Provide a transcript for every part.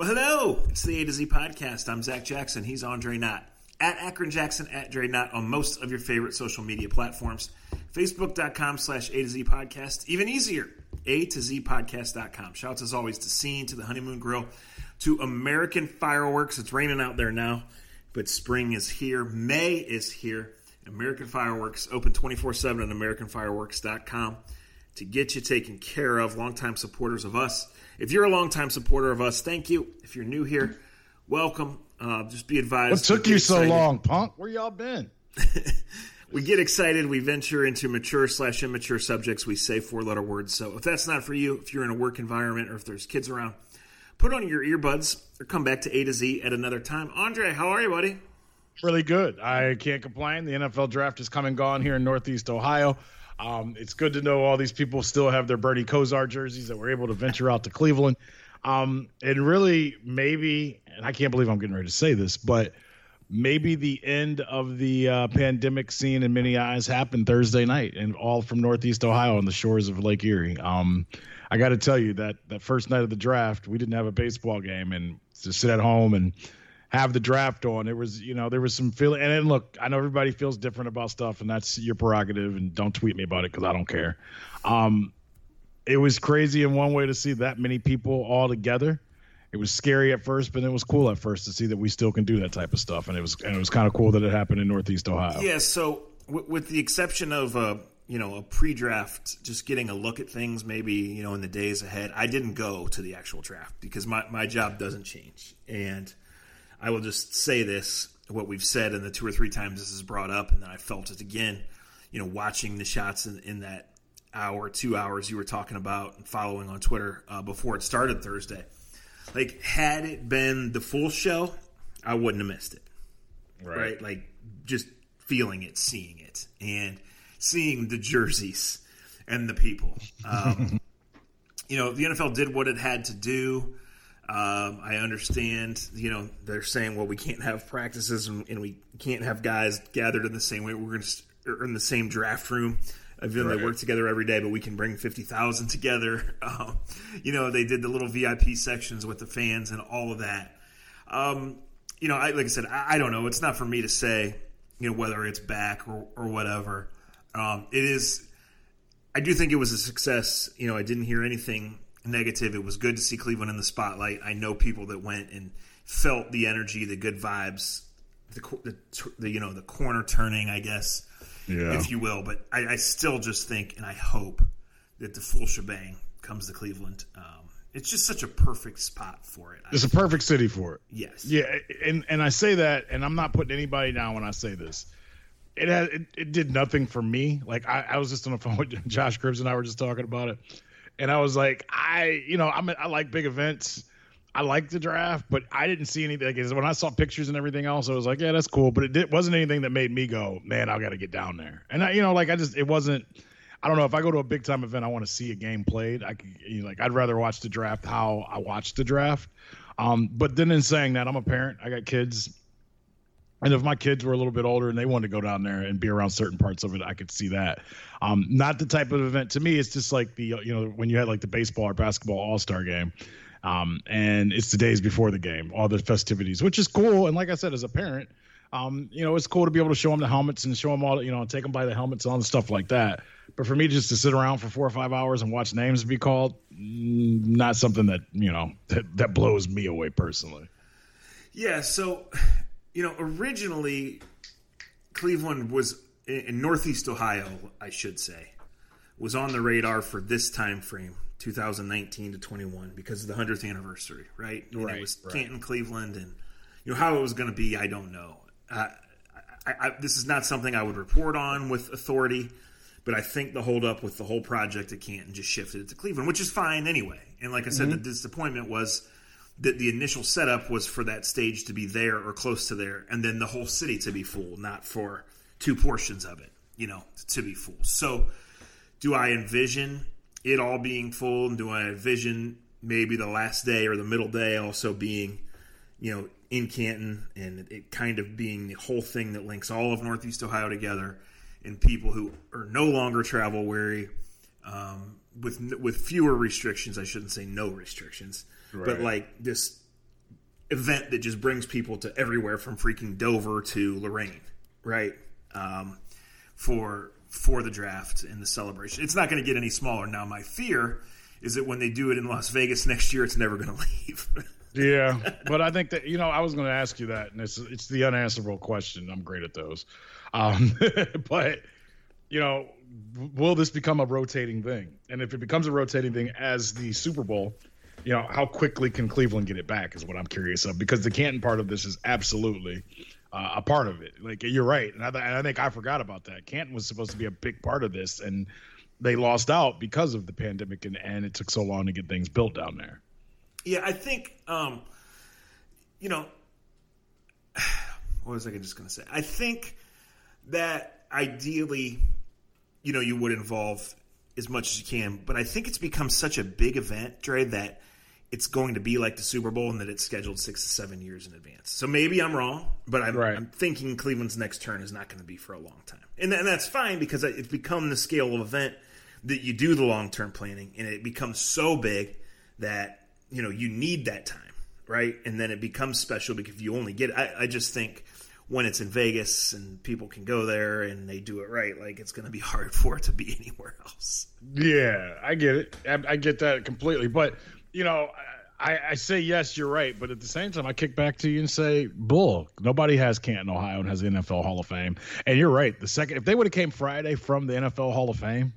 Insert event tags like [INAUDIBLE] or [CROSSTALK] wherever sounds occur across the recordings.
Well, hello. It's the A to Z podcast. I'm Zach Jackson. He's Andre Knott. At Akron Jackson, at Dre Knott on most of your favorite social media platforms. Facebook.com slash A to Z podcast. Even easier, A to Z podcast.com. Shouts as always to Scene, to the Honeymoon Grill, to American Fireworks. It's raining out there now, but spring is here. May is here. American Fireworks open 24 7 at AmericanFireworks.com to get you taken care of. Longtime supporters of us. If you're a longtime supporter of us, thank you. If you're new here, welcome. Uh, just be advised. What took you so long, punk? Where y'all been? [LAUGHS] we get excited. We venture into mature slash immature subjects. We say four letter words. So if that's not for you, if you're in a work environment or if there's kids around, put on your earbuds or come back to A to Z at another time. Andre, how are you, buddy? Really good. I can't complain. The NFL draft is coming gone here in Northeast Ohio. Um, it's good to know all these people still have their Bernie Kosar jerseys that were able to venture out to Cleveland. Um, and really, maybe, and I can't believe I'm getting ready to say this, but maybe the end of the uh, pandemic scene in many eyes happened Thursday night, and all from Northeast Ohio on the shores of Lake Erie. Um, I got to tell you that that first night of the draft, we didn't have a baseball game, and to sit at home and have the draft on. It was, you know, there was some feeling. And look, I know everybody feels different about stuff, and that's your prerogative. And don't tweet me about it because I don't care. Um, it was crazy in one way to see that many people all together. It was scary at first, but it was cool at first to see that we still can do that type of stuff. And it was, and it was kind of cool that it happened in Northeast Ohio. Yeah. So, w- with the exception of, uh, you know, a pre-draft, just getting a look at things, maybe you know, in the days ahead. I didn't go to the actual draft because my my job doesn't change, and I will just say this: what we've said, and the two or three times this is brought up, and then I felt it again. You know, watching the shots in, in that hour, two hours you were talking about, and following on Twitter uh, before it started Thursday. Like, had it been the full show, I wouldn't have missed it. Right. right? Like, just feeling it, seeing it, and seeing the jerseys and the people. Um, [LAUGHS] you know, the NFL did what it had to do. Um, I understand, you know, they're saying, well, we can't have practices and, and we can't have guys gathered in the same way. We're going to in the same draft room. Even right. they work together every day, but we can bring fifty thousand together. [LAUGHS] Um, you know, they did the little VIP sections with the fans and all of that. Um, you know, I, like I said, I, I, don't know. It's not for me to say, you know, whether it's back or, or whatever. Um, it is. I do think it was a success. You know, I didn't hear anything negative. It was good to see Cleveland in the spotlight. I know people that went and felt the energy, the good vibes, the, the, the you know the corner turning, I guess, yeah. if you will. But I, I, still just think and I hope that the full shebang comes to Cleveland. Um, it's just such a perfect spot for it. It's a perfect city for it. Yes. Yeah, and and I say that, and I'm not putting anybody down when I say this. It had it, it did nothing for me. Like I, I was just on the phone with [LAUGHS] Josh Cribbs and I were just talking about it and I was like, I, you know, I'm, I like big events. I like the draft, but I didn't see anything. Like, when I saw pictures and everything else, I was like, yeah, that's cool. But it did, wasn't anything that made me go, man, I got to get down there. And I, you know, like I just, it wasn't. I don't know if I go to a big time event, I want to see a game played. I could, you know, like I'd rather watch the draft how I watched the draft. Um, but then in saying that, I'm a parent. I got kids. And if my kids were a little bit older and they wanted to go down there and be around certain parts of it, I could see that. Um, not the type of event to me. It's just like the you know when you had like the baseball or basketball All Star game, um, and it's the days before the game, all the festivities, which is cool. And like I said, as a parent, um, you know, it's cool to be able to show them the helmets and show them all, you know, take them by the helmets and all the stuff like that. But for me, just to sit around for four or five hours and watch names be called, mm, not something that you know that, that blows me away personally. Yeah. So you know, originally Cleveland was in Northeast Ohio, I should say, was on the radar for this time frame, 2019 to 21, because of the 100th anniversary, right? And right. It was right. Canton, Cleveland, and you know how it was going to be. I don't know. Uh, I, I, this is not something I would report on with authority, but I think the holdup with the whole project at Canton just shifted it to Cleveland, which is fine anyway. And like I said, mm-hmm. the disappointment was that the initial setup was for that stage to be there or close to there, and then the whole city to be full, not for two portions of it, you know, to be full. So, do I envision it all being full, and do I envision maybe the last day or the middle day also being, you know, in Canton and it kind of being the whole thing that links all of Northeast Ohio together, and people who are no longer travel weary, um, with with fewer restrictions. I shouldn't say no restrictions right. but like this event that just brings people to everywhere from freaking Dover to Lorain, right? Um, for for the draft and the celebration. It's not going to get any smaller. Now, my fear is that when they do it in Las Vegas next year, it's never going [LAUGHS] to leave. yeah, but I think that you know I was going to ask you that, and it's it's the unanswerable question. I'm great at those, um, [LAUGHS] but you know, will this become a rotating thing? And if it becomes a rotating thing as the Super Bowl, you know, how quickly can Cleveland get it back is what I'm curious of because the Canton part of this is absolutely uh, a part of it. Like you're right, and I, and I think I forgot about that. Canton was supposed to be a big part of this, and they lost out because of the pandemic, and, and it took so long to get things built down there. Yeah, I think, um, you know, [SIGHS] what was I just going to say? I think that ideally, you know, you would involve as much as you can, but I think it's become such a big event, Dre, that it's going to be like the Super Bowl and that it's scheduled six to seven years in advance. So maybe I'm wrong, but I'm, right. I'm thinking Cleveland's next turn is not going to be for a long time. And, and that's fine because it's become the scale of event that you do the long term planning and it becomes so big that, you know, you need that time, right? And then it becomes special because you only get, I, I just think when it's in Vegas and people can go there and they do it right, like it's going to be [LAUGHS] hard for it to be anywhere else. Yeah, I get it. I, I get that completely. But you know, I, I, say yes, you're right, but at the same time, I kick back to you and say, "Bull." Nobody has Canton, Ohio, and has the NFL Hall of Fame. And you're right. The second, if they would have came Friday from the NFL Hall of Fame,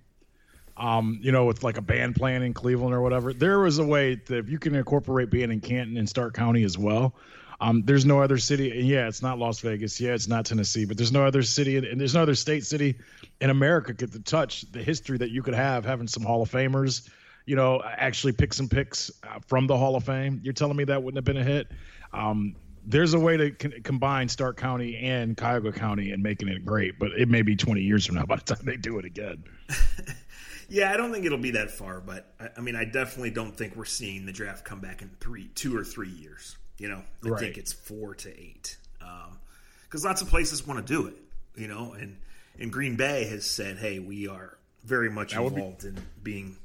um, you know, with like a band playing in Cleveland or whatever, there was a way that if you can incorporate being in Canton and Stark County as well. Um, there's no other city, and yeah, it's not Las Vegas, yeah, it's not Tennessee, but there's no other city, and there's no other state city in America could touch the history that you could have having some Hall of Famers you know, actually pick some picks uh, from the Hall of Fame. You're telling me that wouldn't have been a hit? Um, there's a way to con- combine Stark County and Cuyahoga County and making it great, but it may be 20 years from now by the time they do it again. [LAUGHS] yeah, I don't think it'll be that far, but I, I, mean, I definitely don't think we're seeing the draft come back in three, two or three years. You know, I right. think it's four to eight because um, lots of places want to do it. You know, and and Green Bay has said, "Hey, we are very much involved be- in being."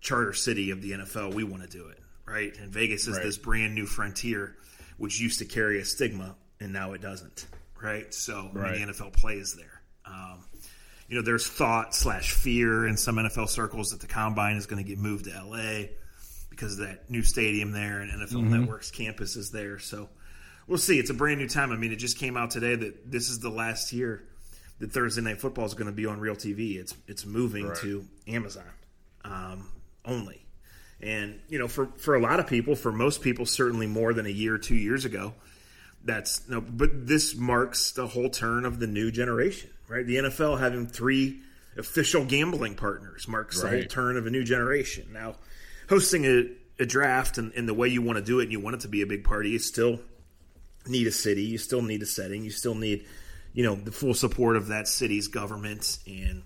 Charter city of the NFL, we want to do it, right? And Vegas is right. this brand new frontier, which used to carry a stigma, and now it doesn't, right? So right. I mean, the NFL plays there. Um, you know, there's thought slash fear in some NFL circles that the combine is going to get moved to LA because of that new stadium there and NFL mm-hmm. Network's campus is there. So we'll see. It's a brand new time. I mean, it just came out today that this is the last year that Thursday Night Football is going to be on Real TV. It's it's moving right. to Amazon. Um, only. And you know, for for a lot of people, for most people, certainly more than a year two years ago, that's no. But this marks the whole turn of the new generation, right? The NFL having three official gambling partners marks right. the whole turn of a new generation. Now, hosting a, a draft and, and the way you want to do it, and you want it to be a big party, you still need a city, you still need a setting, you still need, you know, the full support of that city's government and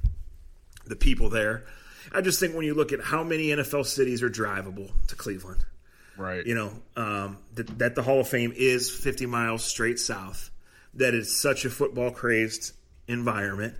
the people there. I just think when you look at how many NFL cities are drivable to Cleveland, right? You know um, that that the Hall of Fame is 50 miles straight south. That is such a football crazed environment.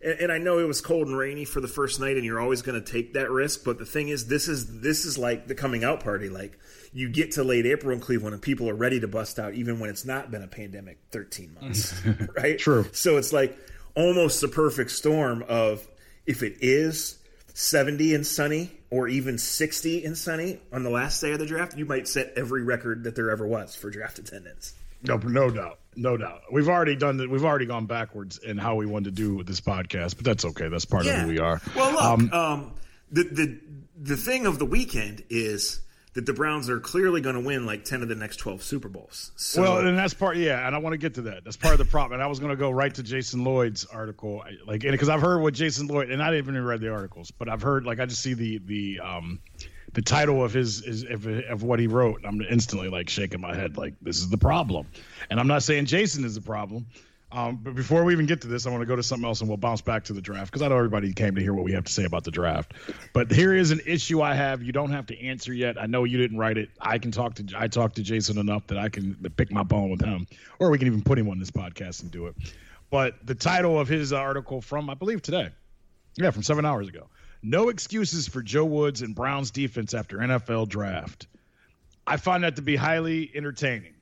And, and I know it was cold and rainy for the first night, and you're always going to take that risk. But the thing is, this is this is like the coming out party. Like you get to late April in Cleveland, and people are ready to bust out, even when it's not been a pandemic 13 months, [LAUGHS] right? True. So it's like almost the perfect storm of if it is 70 and sunny or even 60 and sunny on the last day of the draft, you might set every record that there ever was for draft attendance. No, no doubt, no doubt. We've already done that. We've already gone backwards in how we wanted to do this podcast, but that's okay. That's part yeah. of who we are. Well, look, um, um, the the the thing of the weekend is that the Browns are clearly going to win like 10 of the next 12 Super Bowls. So, well, and that's part, yeah, and I want to get to that. That's part of the problem. And I was going to go right to Jason Lloyd's article, like, because I've heard what Jason Lloyd, and I didn't even read the articles, but I've heard, like, I just see the, the, um, the title of his is of, of what he wrote. I'm instantly like shaking my head, like this is the problem. And I'm not saying Jason is the problem. Um, but before we even get to this, I want to go to something else and we'll bounce back to the draft because I know everybody came to hear what we have to say about the draft. But here is an issue I have. You don't have to answer yet. I know you didn't write it. I can talk to I talked to Jason enough that I can pick my bone with him, or we can even put him on this podcast and do it. But the title of his article from I believe today, yeah, from seven hours ago. No excuses for Joe Woods and Browns defense after NFL draft. I find that to be highly entertaining.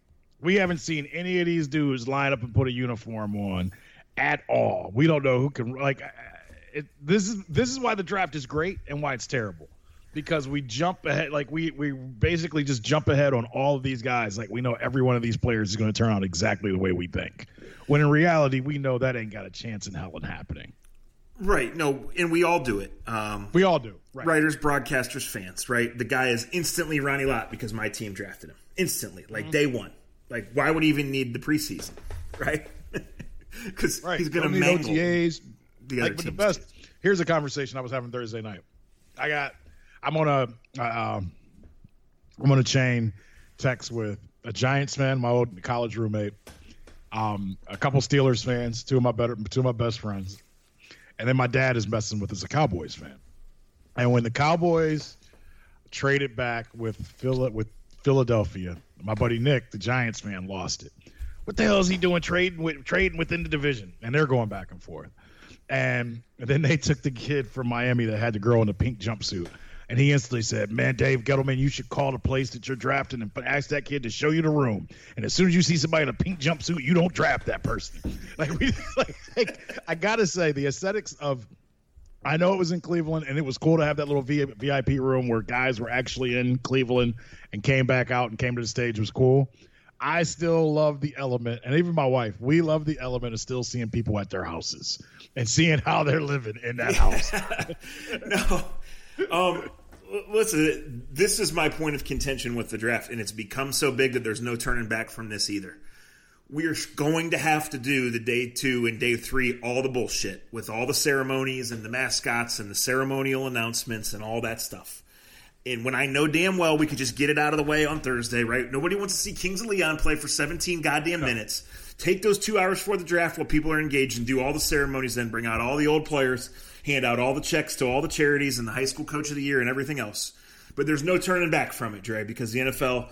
We haven't seen any of these dudes line up and put a uniform on at all. We don't know who can like. It, this is this is why the draft is great and why it's terrible because we jump ahead like we we basically just jump ahead on all of these guys like we know every one of these players is going to turn out exactly the way we think when in reality we know that ain't got a chance in hell in happening Right. No, and we all do it. Um, we all do right. writers, broadcasters, fans. Right. The guy is instantly Ronnie Lott because my team drafted him instantly, like mm-hmm. day one. Like, why would he even need the preseason? [LAUGHS] Right. [LAUGHS] Because right. he's going to mangle OTAs. The other like, but the best. Here's a conversation I was having Thursday night. I got. I'm on a. Uh, um, I'm on a chain text with a Giants fan, my old college roommate, um, a couple Steelers fans, two of my better, two of my best friends, and then my dad is messing with as a Cowboys fan. And when the Cowboys traded back with Phil with Philadelphia, my buddy Nick, the Giants man, lost it. What the hell is he doing trading with trading within the division? And they're going back and forth. And, then they took the kid from Miami that had the girl in the pink jumpsuit. And he instantly said, "Man, Dave Gettleman, you should call the place that you're drafting and ask that kid to show you the room. And as soon as you see somebody in a pink jumpsuit, you don't draft that person." [LAUGHS] Like we, [LAUGHS] like, like I gotta say, the aesthetics of I know it was in Cleveland, and it was cool to have that little VIP room where guys were actually in Cleveland and came back out and came to the stage. It was cool. I still love the element, and even my wife, we love the element of still seeing people at their houses and seeing how they're living in that house. [LAUGHS] no, um, listen, this is my point of contention with the draft, and it's become so big that there's no turning back from this either. We are going to have to do the day two and day three all the bullshit with all the ceremonies and the mascots and the ceremonial announcements and all that stuff. And when I know damn well we could just get it out of the way on Thursday, right? Nobody wants to see Kings of Leon play for 17 goddamn no. minutes. Take those two hours for the draft while people are engaged and do all the ceremonies, then bring out all the old players, hand out all the checks to all the charities and the high school coach of the year and everything else. But there's no turning back from it, Dre, because the NFL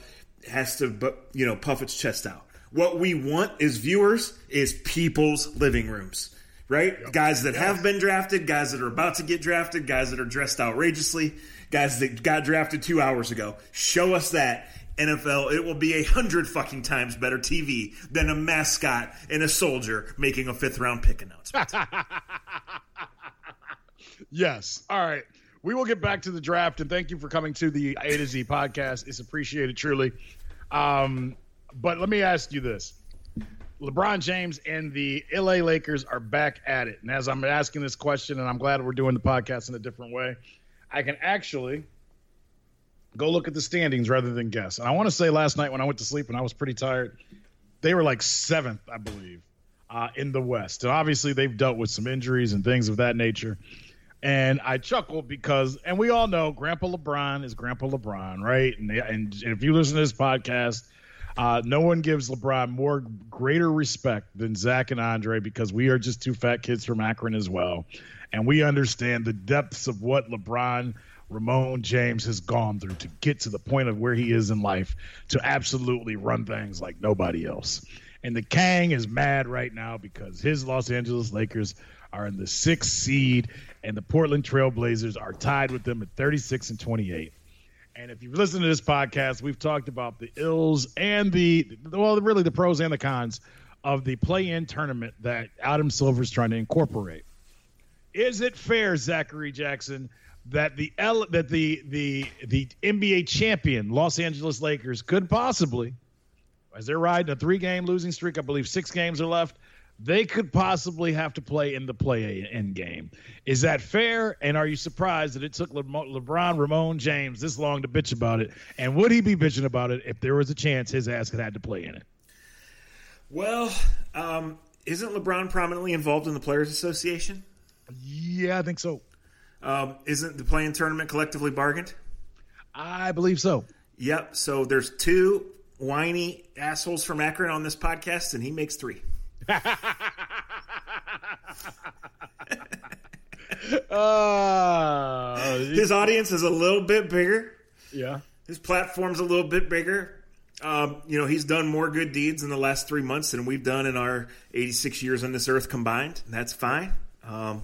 has to, you know, puff its chest out. What we want as viewers is people's living rooms right? Yep. Guys that have been drafted, guys that are about to get drafted, guys that are dressed outrageously, guys that got drafted two hours ago. Show us that. NFL, it will be a hundred fucking times better TV than a mascot and a soldier making a fifth round pick announcement. [LAUGHS] yes. All right. We will get back to the draft, and thank you for coming to the A to Z podcast. It's appreciated truly. Um, but let me ask you this. LeBron James and the LA Lakers are back at it. And as I'm asking this question, and I'm glad we're doing the podcast in a different way, I can actually go look at the standings rather than guess. And I want to say last night when I went to sleep and I was pretty tired, they were like seventh, I believe, uh, in the West. And obviously they've dealt with some injuries and things of that nature. And I chuckled because, and we all know Grandpa LeBron is Grandpa LeBron, right? And, and if you listen to this podcast, uh, no one gives LeBron more greater respect than Zach and Andre because we are just two fat kids from Akron as well and we understand the depths of what LeBron Ramon James has gone through to get to the point of where he is in life to absolutely run things like nobody else. And the Kang is mad right now because his Los Angeles Lakers are in the sixth seed, and the Portland Trailblazers are tied with them at 36 and 28. And if you've listened to this podcast, we've talked about the ills and the, well, really the pros and the cons of the play in tournament that Adam Silver's trying to incorporate. Is it fair, Zachary Jackson, that the L, that the the the NBA champion Los Angeles Lakers could possibly, as they're riding a three game losing streak, I believe six games are left, they could possibly have to play in the play in game. Is that fair? And are you surprised that it took Le- LeBron Ramon James this long to bitch about it? And would he be bitching about it if there was a chance his ass had had to play in it? Well, um, isn't LeBron prominently involved in the Players Association? Yeah, I think so. Um, isn't the play-in tournament collectively bargained? I believe so. Yep. So there's two whiny assholes from Akron on this podcast, and he makes three. Uh, His audience is a little bit bigger. Yeah. His platform's a little bit bigger. Um, you know, he's done more good deeds in the last three months than we've done in our 86 years on this earth combined. that's fine. Um,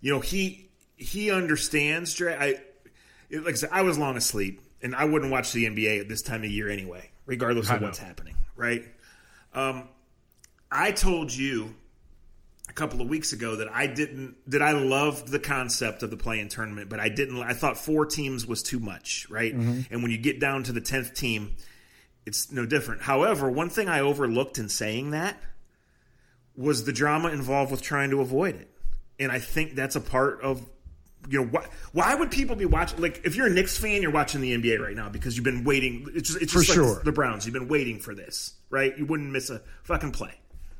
you know, he he understands. Dre, I like I said, I was long asleep, and I wouldn't watch the NBA at this time of year anyway, regardless of what's happening, right? Um, I told you a couple of weeks ago that I didn't that I loved the concept of the play-in tournament, but I didn't. I thought four teams was too much, right? Mm-hmm. And when you get down to the tenth team, it's no different. However, one thing I overlooked in saying that was the drama involved with trying to avoid it, and I think that's a part of. You know why? Why would people be watching? Like, if you're a Knicks fan, you're watching the NBA right now because you've been waiting. It's just, it's For like sure. the Browns. You've been waiting for this, right? You wouldn't miss a fucking play.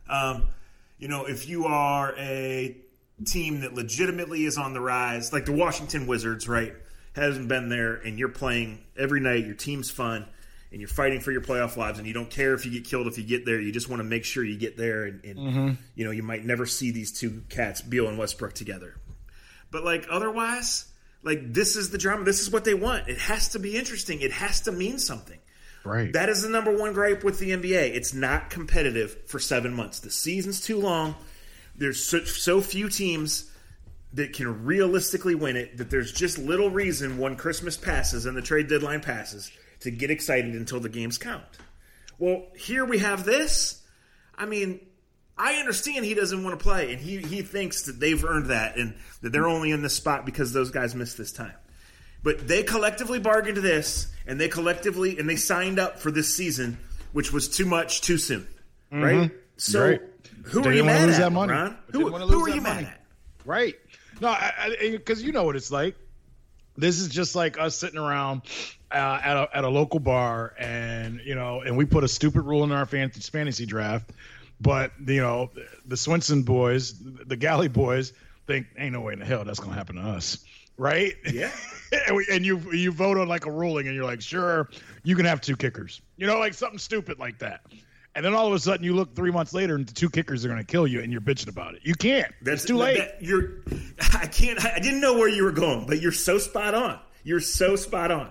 Um, you know, if you are a team that legitimately is on the rise, like the Washington Wizards, right? Hasn't been there, and you're playing every night. Your team's fun, and you're fighting for your playoff lives, and you don't care if you get killed if you get there. You just want to make sure you get there, and, and you know you might never see these two cats, Beal and Westbrook, together. But like otherwise, like this is the drama. This is what they want. It has to be interesting. It has to mean something. Right. That is the number one gripe with the NBA. It's not competitive for seven months. The season's too long. There's so, so few teams that can realistically win it that there's just little reason when Christmas passes and the trade deadline passes to get excited until the games count. Well, here we have this. I mean, I understand he doesn't want to play, and he, he thinks that they've earned that and that they're only in this spot because those guys missed this time. But they collectively bargained this, and they collectively and they signed up for this season, which was too much too soon, right? So, Mm-hmm. Right. who They are you didn't wanna mad lose at, that money. Ron? Who, wanna who are that you mad at? Right. No, because you know what it's like. This is just like us sitting around uh, at a at a local bar, and you know, and we put a stupid rule in our fantasy fantasy draft, but you know, the Swenson boys, the Galley boys, think ain't no way in the hell that's gonna happen to us, right? Yeah. [LAUGHS] and, you you vote on like a ruling, and you're like, sure, you can have two kickers, you know, like something stupid like that. And then all of a sudden, you look three months later, and the two kickers are going to kill you, and you're bitching about it. You can't. That's it's too late. that- you're. I can't. I didn't know where you were going, but you're so spot on. You're so spot on.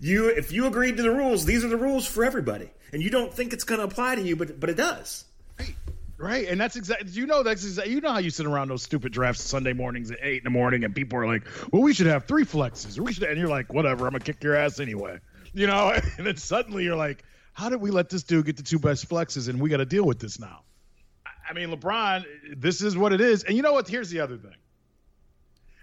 You, if you agreed to the rules, these are the rules for everybody, and you don't think it's going to apply to you, but but it does. Right, and that's exactly you know that's exactly you know how you sit around those stupid drafts Sunday mornings at eight in the morning, and people are like, "Well, we should have three flexes, or we should," and you're like, "Whatever, I'm gonna kick your ass anyway," you know. [LAUGHS] And then suddenly you're like, "How did we let this dude get the two best flexes, and we got to deal with this now?" I- mean, LeBron, this is what it is, and you know what? Here's the other thing,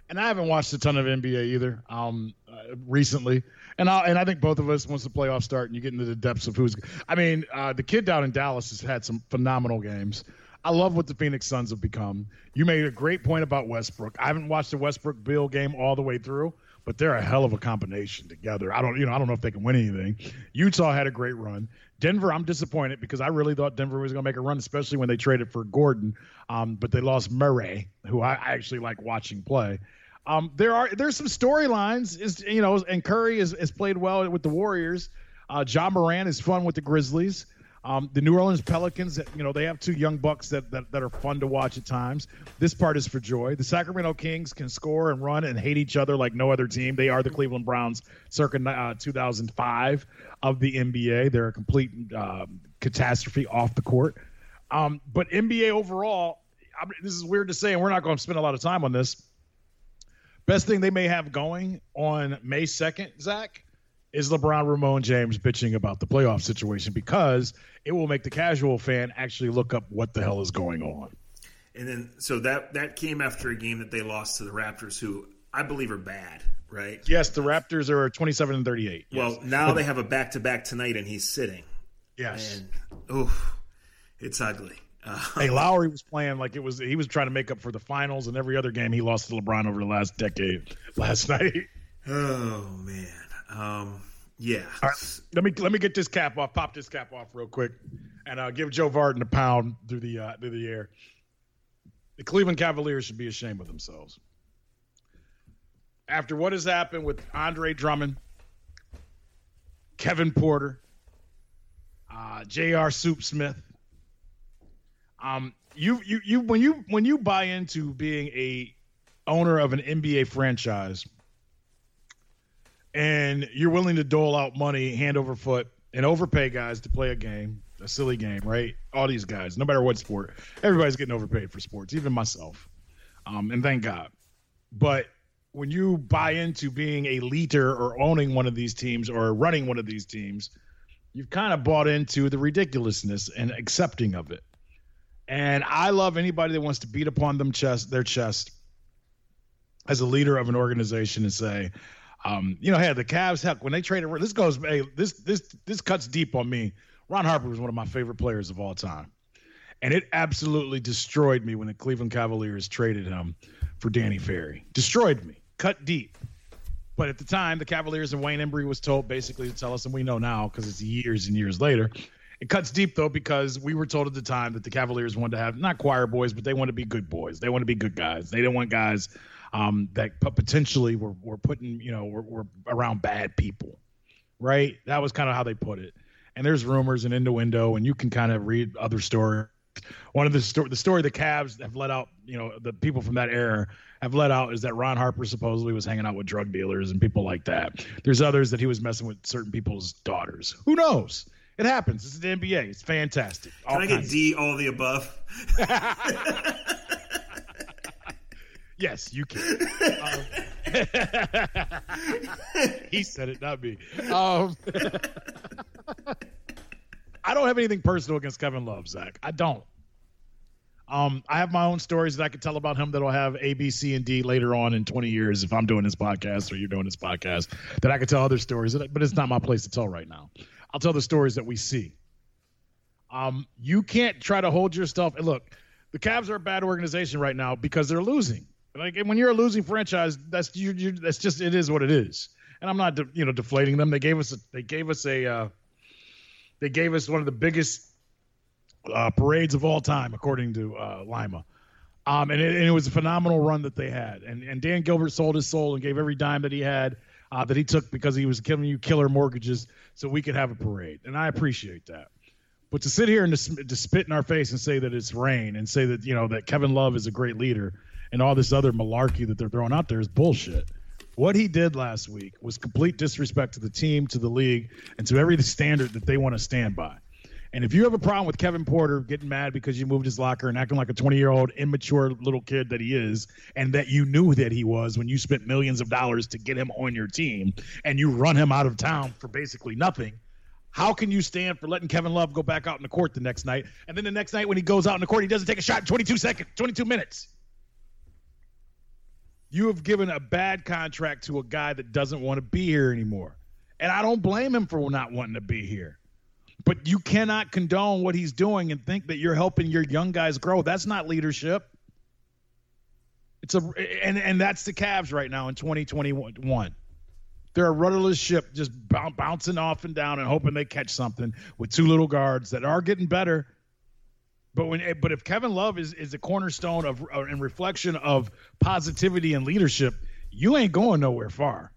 and I haven't watched a ton of NBA either, um, uh, recently. And I and I think both of us once the playoffs start and you get into the depths of who's. I mean, uh, the kid down in Dallas has had some phenomenal games. I love what the Phoenix Suns have become. You made a great point about Westbrook. I haven't watched the Westbrook Beal game all the way through, but they're a hell of a combination together. I don't, you know, I don't know if they can win anything. Utah had a great run. Denver, I'm disappointed because I really thought Denver was going to make a run, especially when they traded for Gordon. Um, but they lost Murray, who I, I actually like watching play. Um, there are there's some storylines, is you know, and Curry has, has played well with the Warriors. Uh, Ja Morant is fun with the Grizzlies. Um, the New Orleans Pelicans, you know, they have two young bucks that, that that are fun to watch at times. This part is for joy. The Sacramento Kings can score and run and hate each other like no other team. They are the Cleveland Browns, circa uh, 2005 of the NBA. They're a complete um, catastrophe off the court. Um, but NBA overall, I this is weird to say, and we're not going to spend a lot of time on this. Best thing they may have going on May 2nd, Zach, is LeBron, Ramon James bitching about the playoff situation because it will make the casual fan actually look up what the hell is going on. And then so that that came after a game that they lost to the Raptors, who I believe are bad, right? Yes, the Raptors are 27 and 38. Yes. Well, now they have a back to back tonight, and he's sitting, yes. and oof, it's ugly. Uh, Hey, Lowry was playing like it was. He was trying to make up for the finals and every other game he lost to LeBron over the last decade. [LAUGHS] Last night. oh man, um, yeah. Right, let me let me get this cap off. Pop this cap off real quick, and uh, give Joe Vardon a pound through the uh, through the air. The Cleveland Cavaliers should be ashamed of themselves. After what has happened with Andre Drummond, Kevin Porter, uh, J.R. Soup Smith, um, you you you when you when you buy into being a owner of an NBA franchise and you're willing to dole out money hand over foot and overpay guys to play a game, a silly game, right? All these guys, no matter what sport, everybody's getting overpaid for sports, even myself. Um, and thank God. But when you buy into being a leader or owning one of these teams or running one of these teams, you've kind of bought into the ridiculousness and accepting of it. And I love anybody that wants to beat upon them chest their chest as a leader of an organization and say, um, you know, hey, the Cavs, heck, when they traded, this goes, hey, this this this cuts deep on me. Ron Harper was one of my favorite players of all time, and it absolutely destroyed me when the Cleveland Cavaliers traded him for Danny Ferry. Destroyed me, cut deep. But at the time, the Cavaliers and Wayne Embry was told basically to tell us, and we know now because it's years and years later. It cuts deep though because we were told at the time that the Cavaliers wanted to have not choir boys, but they want to be good boys. They want to be good guys. They didn't want guys um, that potentially were, were putting, you know, were, were around bad people, right? That was kind of how they put it. And there's rumors and innuendo, and you can kind of read other stories. One of the story, the story the Cavs have let out, you know, the people from that era have let out is that Ron Harper supposedly was hanging out with drug dealers and people like that. There's others that he was messing with certain people's daughters. Who knows? It happens. It's the NBA. It's fantastic. All Can I get D all the above? [LAUGHS] Yes, you can. Um, [LAUGHS] he said it, not me. Um, [LAUGHS] I don't have anything personal against Kevin Love, Zach. I don't. Um, I have my own stories that I could tell about him that'll have A, B, C, and D later on in 20 years if I'm doing this podcast or you're doing this podcast. That I could tell other stories, but it's not my place to tell right now. I'll tell the stories that we see. Um, you can't try to hold yourself. And look, the Cavs are a bad organization right now because they're losing. Like when you're a losing franchise, that's you, you that's just it is what it is. And I'm not de, you know deflating them. They gave us a, they gave us a uh, they gave us one of the biggest uh, parades of all time, according to uh, Lima. Um, and, it, and, it, was a phenomenal run that they had. And and Dan Gilbert sold his soul and gave every dime that he had uh, that he took because he was giving you killer mortgages so we could have a parade. And I appreciate that. But to sit here and to, to spit in our face and say that it's rain and say that you know that Kevin Love is a great leader and all this other malarkey that they're throwing out there is bullshit. What he did last week was complete disrespect to the team, to the league, and to every standard that they want to stand by. And if you have a problem with Kevin Porter getting mad because you moved his locker and acting like a 20 year old immature little kid that he is, and that you knew that he was when you spent millions of dollars to get him on your team and you run him out of town for basically nothing, how can you stand for letting Kevin Love go back out in the court the next night? And then the next night when he goes out in the court, he doesn't take a shot in 22 seconds, 22 minutes you have given a bad contract to a guy that doesn't want to be here anymore. And I don't blame him for not wanting to be here. But you cannot condone what he's doing and think that you're helping your young guys grow. That's not leadership. It's a and and that's the Cavs right now in 2021. They're a rudderless ship just bouncing off and down and hoping they catch something with two little guards that are getting better but when but if Kevin Love is is a cornerstone of uh, and reflection of positivity and leadership, you ain't going nowhere far.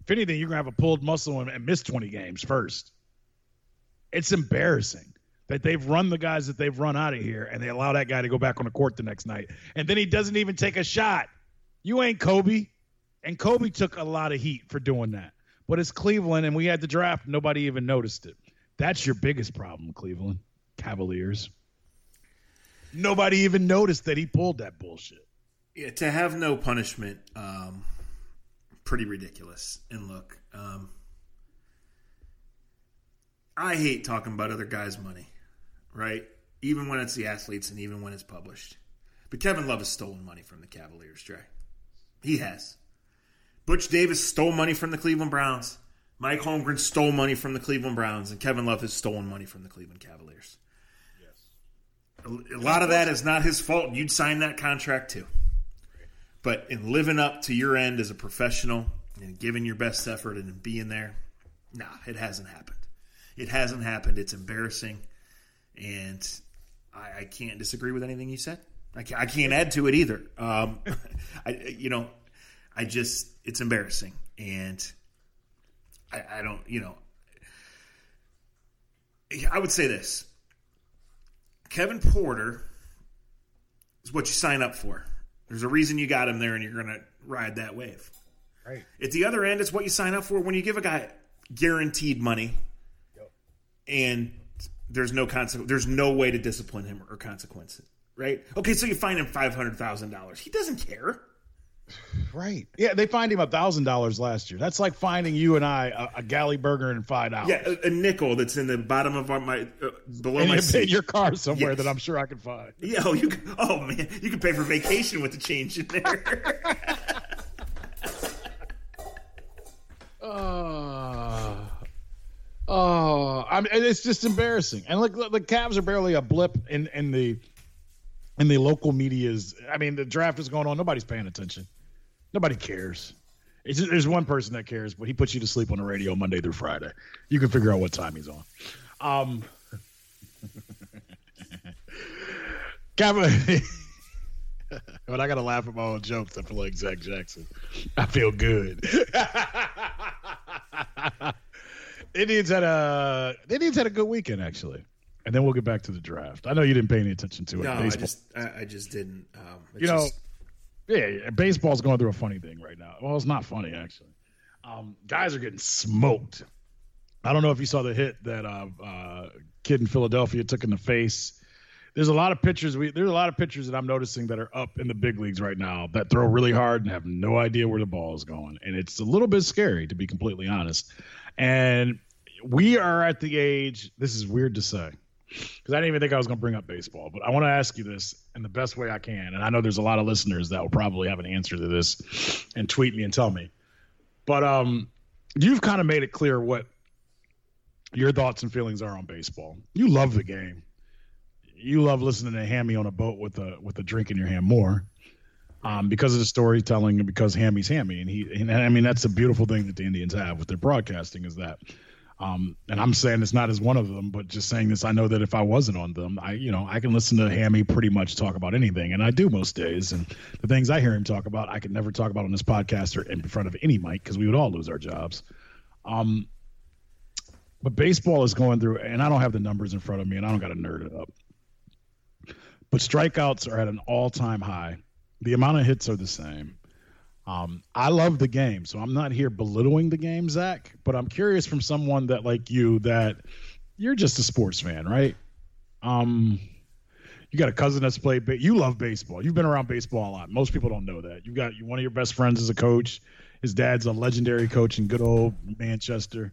If anything, you're gonna have a pulled muscle and miss 20 games first. It's embarrassing that they've run the guys that they've run out of here and they allow that guy to go back on the court the next night. And then he doesn't even take a shot. You ain't Kobe. And Kobe took a lot of heat for doing that. But it's Cleveland and we had the draft, nobody even noticed it. That's your biggest problem, Cleveland. Cavaliers. Nobody even noticed that he pulled that bullshit. Yeah, to have no punishment, um, pretty ridiculous. And look, um, I hate talking about other guys' money, right? Even when it's the athletes and even when it's published. But Kevin Love has stolen money from the Cavaliers, Dre. He has. Butch Davis stole money from the Cleveland Browns. Mike Holmgren stole money from the Cleveland Browns, and Kevin Love has stolen money from the Cleveland Cavaliers. Yes. A lot of that is not his fault. You'd sign that contract too. But in living up to your end as a professional and giving your best effort and being there, nah, it hasn't happened. It hasn't happened. It's embarrassing. And I, I can't disagree with anything you said. I can't, I can't add to it either. Um, [LAUGHS] I, you know, I just, it's embarrassing. And I, I don't, you know, I would say this Kevin Porter is what you sign up for. There's a reason you got him there, and you're going to ride that wave. Right. At the other end, it's what you sign up for when you give a guy guaranteed money. And there's no consequence. There's no way to discipline him or consequences. Right? Okay, so you fine him five hundred thousand dollars. He doesn't care. Right. Yeah, they fined him a thousand dollars last year. That's like finding you and I a, a galley burger and five dollars. Yeah, a, a, nickel that's in the bottom of our, my uh, below my in seat. your car somewhere yes. that I'm sure I can find. Yeah, oh, you. Oh man, you can pay for vacation with the change in there. [LAUGHS] oh, I mean, it's just embarrassing. And like the Cavs are barely a blip in in the in the local media's. I mean, the draft is going on. Nobody's paying attention. Nobody cares. Just, there's one person that cares, but he puts you to sleep on the radio Monday through Friday. You can figure out what time he's on. Um, [LAUGHS] Kevin, [LAUGHS] but I got to laugh at my own jokes. I feel like Zach Jackson. I feel good. [LAUGHS] Indians had a Indians had a good weekend actually, and then we'll get back to the draft. I know you didn't pay any attention to it. No, Baseball. I just I, I just didn't. Um, you know, just yeah, baseball's going through a funny thing right now. Well, it's not funny actually. Um, guys are getting smoked. I don't know if you saw the hit that uh, uh, kid in Philadelphia took in the face. There's a lot of pitchers. We there's a lot of pitchers that I'm noticing that are up in the big leagues right now that throw really hard and have no idea where the ball is going, and it's a little bit scary to be completely honest. And we are at the age. This is weird to say because I didn't even think I was going to bring up baseball, but I want to ask you this in the best way I can. And I know there's a lot of listeners that will probably have an answer to this and tweet me and tell me. But um, you've kind of made it clear what your thoughts and feelings are on baseball. You love the game. You love listening to Hammy on a boat with a with a drink in your hand more. Um, because of the storytelling and because Hammy's Hammy, and he, and I mean that's a beautiful thing that the Indians have with their broadcasting is that um, and I'm saying it's not as one of them, but just saying this, I know that if I wasn't on them, I, you know, I can listen to Hammy pretty much talk about anything, and I do most days. And the things I hear him talk about, I could never talk about on this podcast or in front of any mic because we would all lose our jobs. Um, but baseball is going through, and I don't have the numbers in front of me, and I don't got to nerd it up. But strikeouts are at an all-time high. The amount of hits are the same. Um, I love the game, so I'm not here belittling the game, Zach. But I'm curious from someone that like you that you're just a sports fan, right? Um, you got a cousin that's played, but you love baseball. You've been around baseball a lot. Most people don't know that. You got one of your best friends is a coach. His dad's a legendary coach in good old Manchester.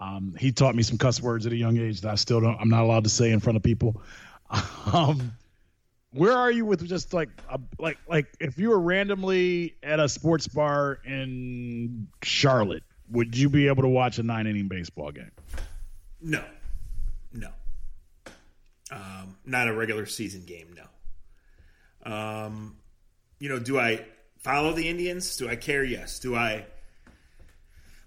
Um, he taught me some cuss words at a young age that I still don't. I'm not allowed to say in front of people. [LAUGHS] Um, where are you with just like a, like like if you were randomly at a sports bar in Charlotte, would you be able to watch a nine inning baseball game? No, no, um, not a regular season game. No. Um, you know, do I follow the Indians? Do I care? Yes. Do I?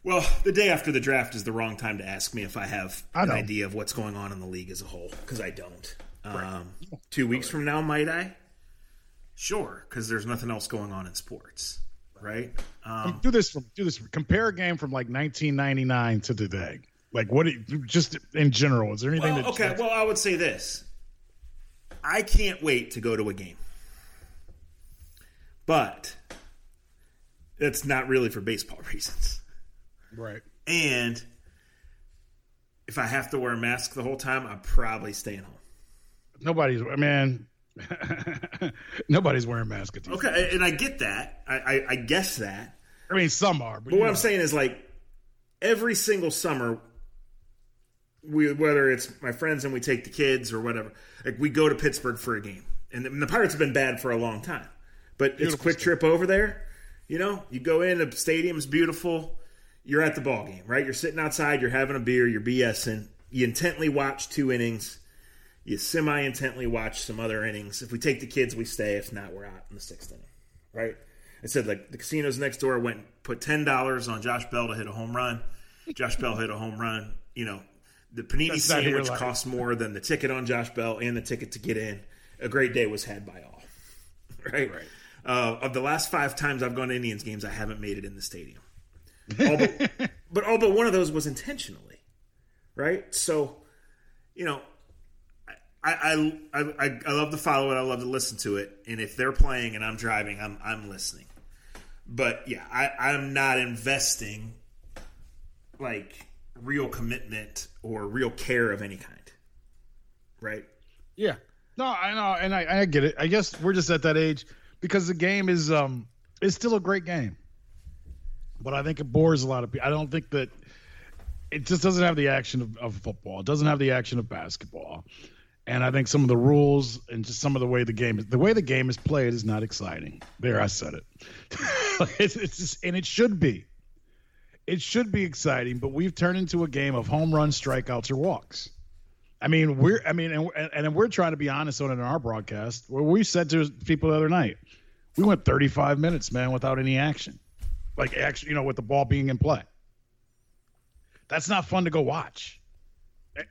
Well, the day after the draft is the wrong time to ask me if I have I an idea of what's going on in the league as a whole because I don't. Um, two weeks from now, might I? Sure, because there's nothing else going on in sports, right? Um, do this. From, do this. Compare a game from like 1999 to today. Like what? Just in general, is there anything? Well, that, okay. Well, I would say this. I can't wait to go to a game, but it's not really for baseball [LAUGHS] reasons, right? And if I have to wear a mask the whole time, I'm probably staying home nobody's. I mean, [LAUGHS] nobody's wearing masks. Okay, and I get that. I, I, I guess that. I mean, some are, but, but what know. I'm saying is like every single summer, we whether it's my friends and we take the kids or whatever, like we go to Pittsburgh for a game, and the, and the Pirates have been bad for a long time, but beautiful it's a quick trip over there. You know, you go in, the stadium's beautiful. You're at the ball game, right? You're sitting outside, you're having a beer, you're BSing. You intently watch two innings you semi intently watch some other innings. If we take the kids, we stay. If not, we're out in the sixth inning. Right? I said like the casinos next door went put ten dollars on Josh Bell to hit a home run. Josh Bell hit a home run. You know, the panini That's sandwich cost more than the ticket on Josh Bell and the ticket to get in. A great day was had by all. [LAUGHS] Right. Right. Uh, of the last five times I've gone to Indians games, I haven't made it in the stadium. All but, [LAUGHS] but all but one of those was intentionally. Right. So, you know, I, I, I, I love to follow it. I love to listen to it. And if they're playing and I'm driving, I'm, I'm listening. But yeah, I, I'm not investing like real commitment or real care of any kind. Right? Yeah. No, I know. And I, I get it. I guess we're just at that age because the game is, um, it's still a great game. But I think it bores a lot of people. I don't think that it just doesn't have the action of, of football. It doesn't have the action of basketball. And I think some of the rules and just some of the way the game is the way the game is played is not exciting. There, I said it. [LAUGHS] it's, it's just, and it should be. It should be exciting, but we've turned into a game of home runs, strikeouts, or walks. I mean, we're I mean, and, and we're trying to be honest on it in our broadcast. Where we said to people the other night, we went 35 minutes, man, without any action, like actually, you know, with the ball being in play. That's not fun to go watch,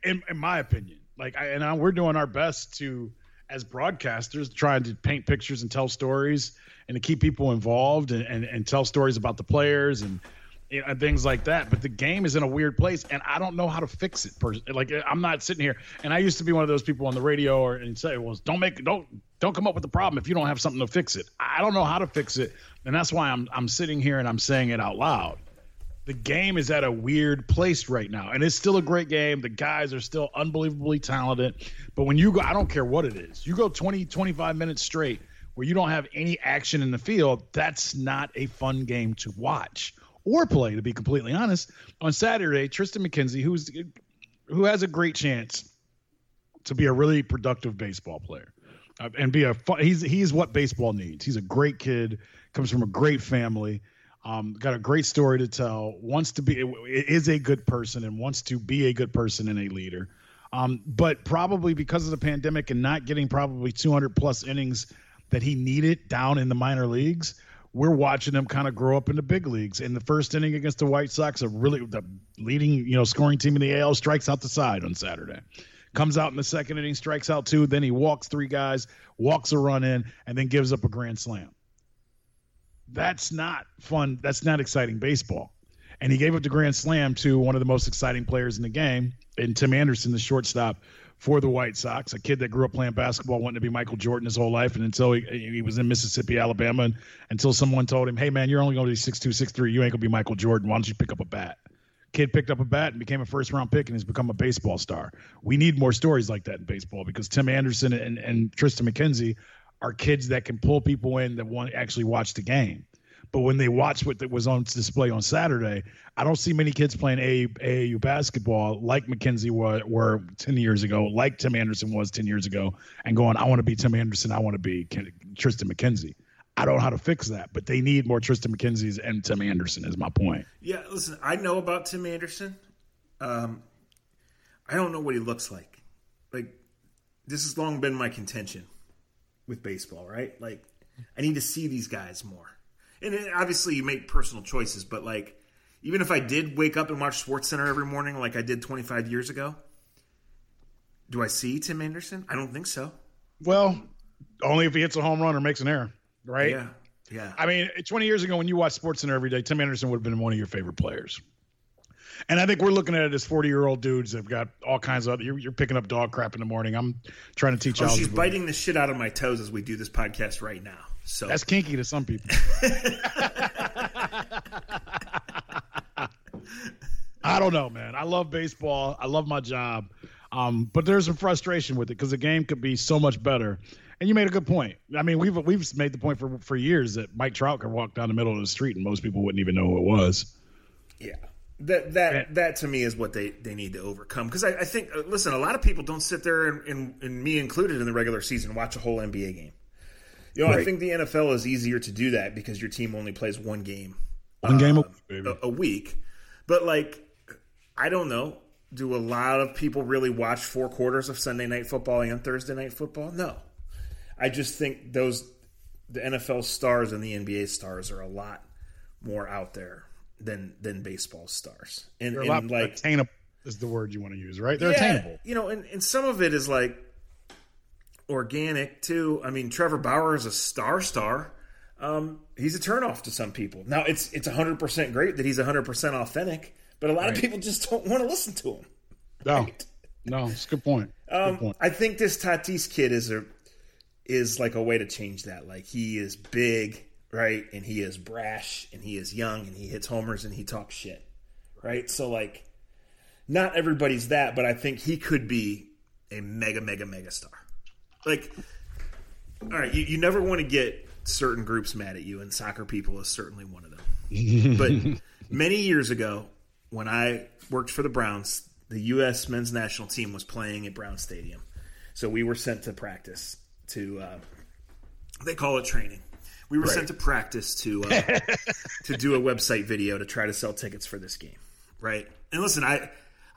in, in my opinion. Like, I, and I, we're doing our best to, as broadcasters, trying to paint pictures and tell stories and to keep people involved and, and, and tell stories about the players and know, things like that. But the game is in a weird place, and I don't know how to fix it. Like I'm not sitting here, and I used to be one of those people on the radio or and say, "Well, don't make don't don't come up with the problem if you don't have something to fix it." I don't know how to fix it, and that's why I'm I'm sitting here and I'm saying it out loud. The game is at a weird place right now, and it's still a great game. The guys are still unbelievably talented, but when you go, I don't care what it is. You go 20, 25 minutes straight where you don't have any action in the field. That's not a fun game to watch or play, to be completely honest. On Saturday, Triston McKenzie, who's who has a great chance to be a really productive baseball player uh, and be a fun, he's he's what baseball needs. He's a great kid, comes from a great family, um, got a great story to tell, wants to be is a good person and wants to be a good person and a leader. Um, but probably because of the pandemic and not getting probably 200 plus innings that he needed down in the minor leagues, we're watching him kind of grow up in the big leagues. In the first inning against the White Sox, a really the leading you know scoring team in the AL strikes out the side on Saturday. Comes out in the second inning, strikes out two, then he walks three guys, walks a run in, and then gives up a grand slam. That's not fun. That's not exciting baseball. And he gave up the grand slam to one of the most exciting players in the game, and Tim Anderson, the shortstop, for the White Sox, a kid that grew up playing basketball, wanting to be Michael Jordan his whole life, and until he, he was in Mississippi, Alabama, and until someone told him, "Hey, man, you're only going to be six two, six three. You ain't going to be Michael Jordan. Why don't you pick up a bat?" Kid picked up a bat and became a first round pick and has become a baseball star. We need more stories like that in baseball because Tim Anderson and, and Triston McKenzie are kids that can pull people in that want to actually watch the game. But when they watch what was on display on Saturday, I don't see many kids playing AAU basketball like McKenzie were, were 10 years ago, like Tim Anderson was 10 years ago, and going, I want to be Tim Anderson. I want to be Triston McKenzie. I don't know how to fix that, but they need more Triston McKenzie's and Tim Anderson, is my point. Yeah, listen, I know about Tim Anderson. Um, I don't know what he looks like. Like, this has long been my contention with baseball, right? Like, I need to see these guys more and obviously you make personal choices, but like even if I did wake up and watch Sports Center every morning like I did 25 years ago, do I see Tim Anderson? I don't think so. Well, only if he hits a home run or makes an error, right? Yeah. Yeah. I mean, 20 years ago when you watched Sports Center every day, Tim Anderson would have been one of your favorite players. And I think we're looking at it as 40 year old dudes that have got all kinds of. You're, you're, picking up dog crap in the morning. I'm trying to teach. Oh, she's biting the shit out of my toes as we do this podcast right now. So that's kinky to some people. [LAUGHS] [LAUGHS] I don't know, man. I love baseball. I love my job. Um, but there's some frustration with it because the game could be so much better. And you made a good point. I mean, we've we've made the point for for years that Mike Trout could walk down the middle of the street and most people wouldn't even know who it was. Yeah, that that that to me is what they, they need to overcome because I, I, think uh, listen, a lot of people don't sit there and, and, and me included in the regular season watch a whole NBA game. You know, right. I think the NFL is easier to do that because your team only plays one game, one uh, game a, a, week. But like, I don't know. Do a lot of people really watch four quarters of Sunday night football and Thursday night football? No. I just think those the NFL stars and the NBA stars are a lot more out there than than baseball stars. And, and like attainable is the word you want to use, right? They're yeah, attainable. You know, and, and some of it is like organic too. I mean, Trevor Bauer is a star star. Um, he's a turnoff to some people. Now it's it's hundred percent great that he's hundred percent authentic, but a lot right. of people just don't want to listen to him. No, right? no, it's a good point. Um, good point. I think this Tatis kid is a is like a way to change that. Like he is big, right, and he is brash, and he is young, and he hits homers, and he talks shit, right. So like, not everybody's that, but I think he could be a mega, mega, mega star like all right you, you never want to get certain groups mad at you, and soccer people is certainly one of them. [LAUGHS] but many years ago, when I worked for the Browns, the U.S. men's national team was playing at Browns Stadium, so we were sent to practice to. Uh, they call it training. We were right. sent to practice to uh, [LAUGHS] to do a website video to try to sell tickets for this game, right? And listen, I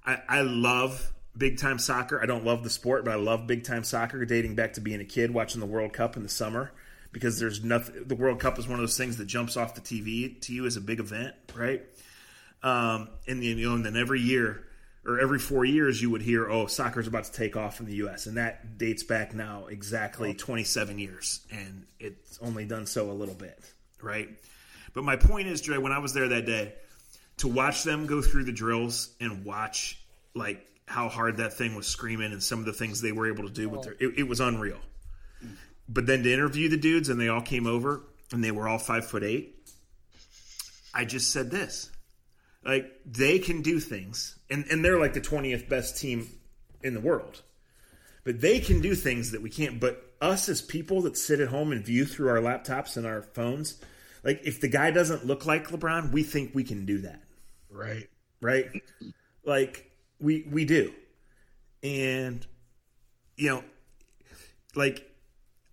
I, I love big time soccer. I don't love the sport, but I love big time soccer. Dating back to being a kid, watching the World Cup in the summer, because there's nothing. The World Cup is one of those things that jumps off the TV to you as a big event, right? Um, and you know, and then every year or every four years, you would hear, "Oh, soccer's about to take off in the U.S." and that dates back now exactly 27 years, and it's only done so a little bit, right? But my point is, Dre, when I was there that day, to watch them go through the drills and watch like how hard that thing was screaming and some of the things they were able to do with oh. their it, it was unreal. But then to interview the dudes and they all came over and they were all five foot eight. I just said this. Like they can do things and, and they're like the twentieth best team in the world. But they can do things that we can't. But us as people that sit at home and view through our laptops and our phones, like if the guy doesn't look like LeBron, we think we can do that. Right. Right? Like we we do. And you know, like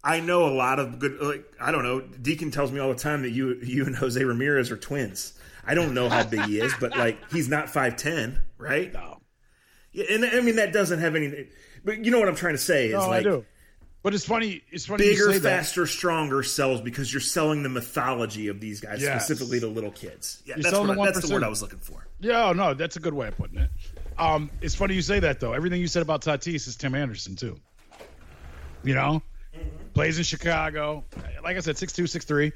I know a lot of good like I don't know, Deacon tells me all the time that you you and Jose Ramirez are twins. I don't know how big he is, but like he's not 5'10, right? No. Yeah, and I mean that doesn't have anything but you know what I'm trying to say is no, like I do. But it's funny. It's funny. Bigger, faster, that. stronger sells because you're selling the mythology of these guys yes. specifically to little kids. Yeah, that's, what, the, that's the word I was looking for. Yeah, no, that's a good way of putting it. Um, it's funny you say that though. Everything you said about Tatis is Tim Anderson too. You know, mm-hmm. plays in Chicago. Like I said, six two, six three.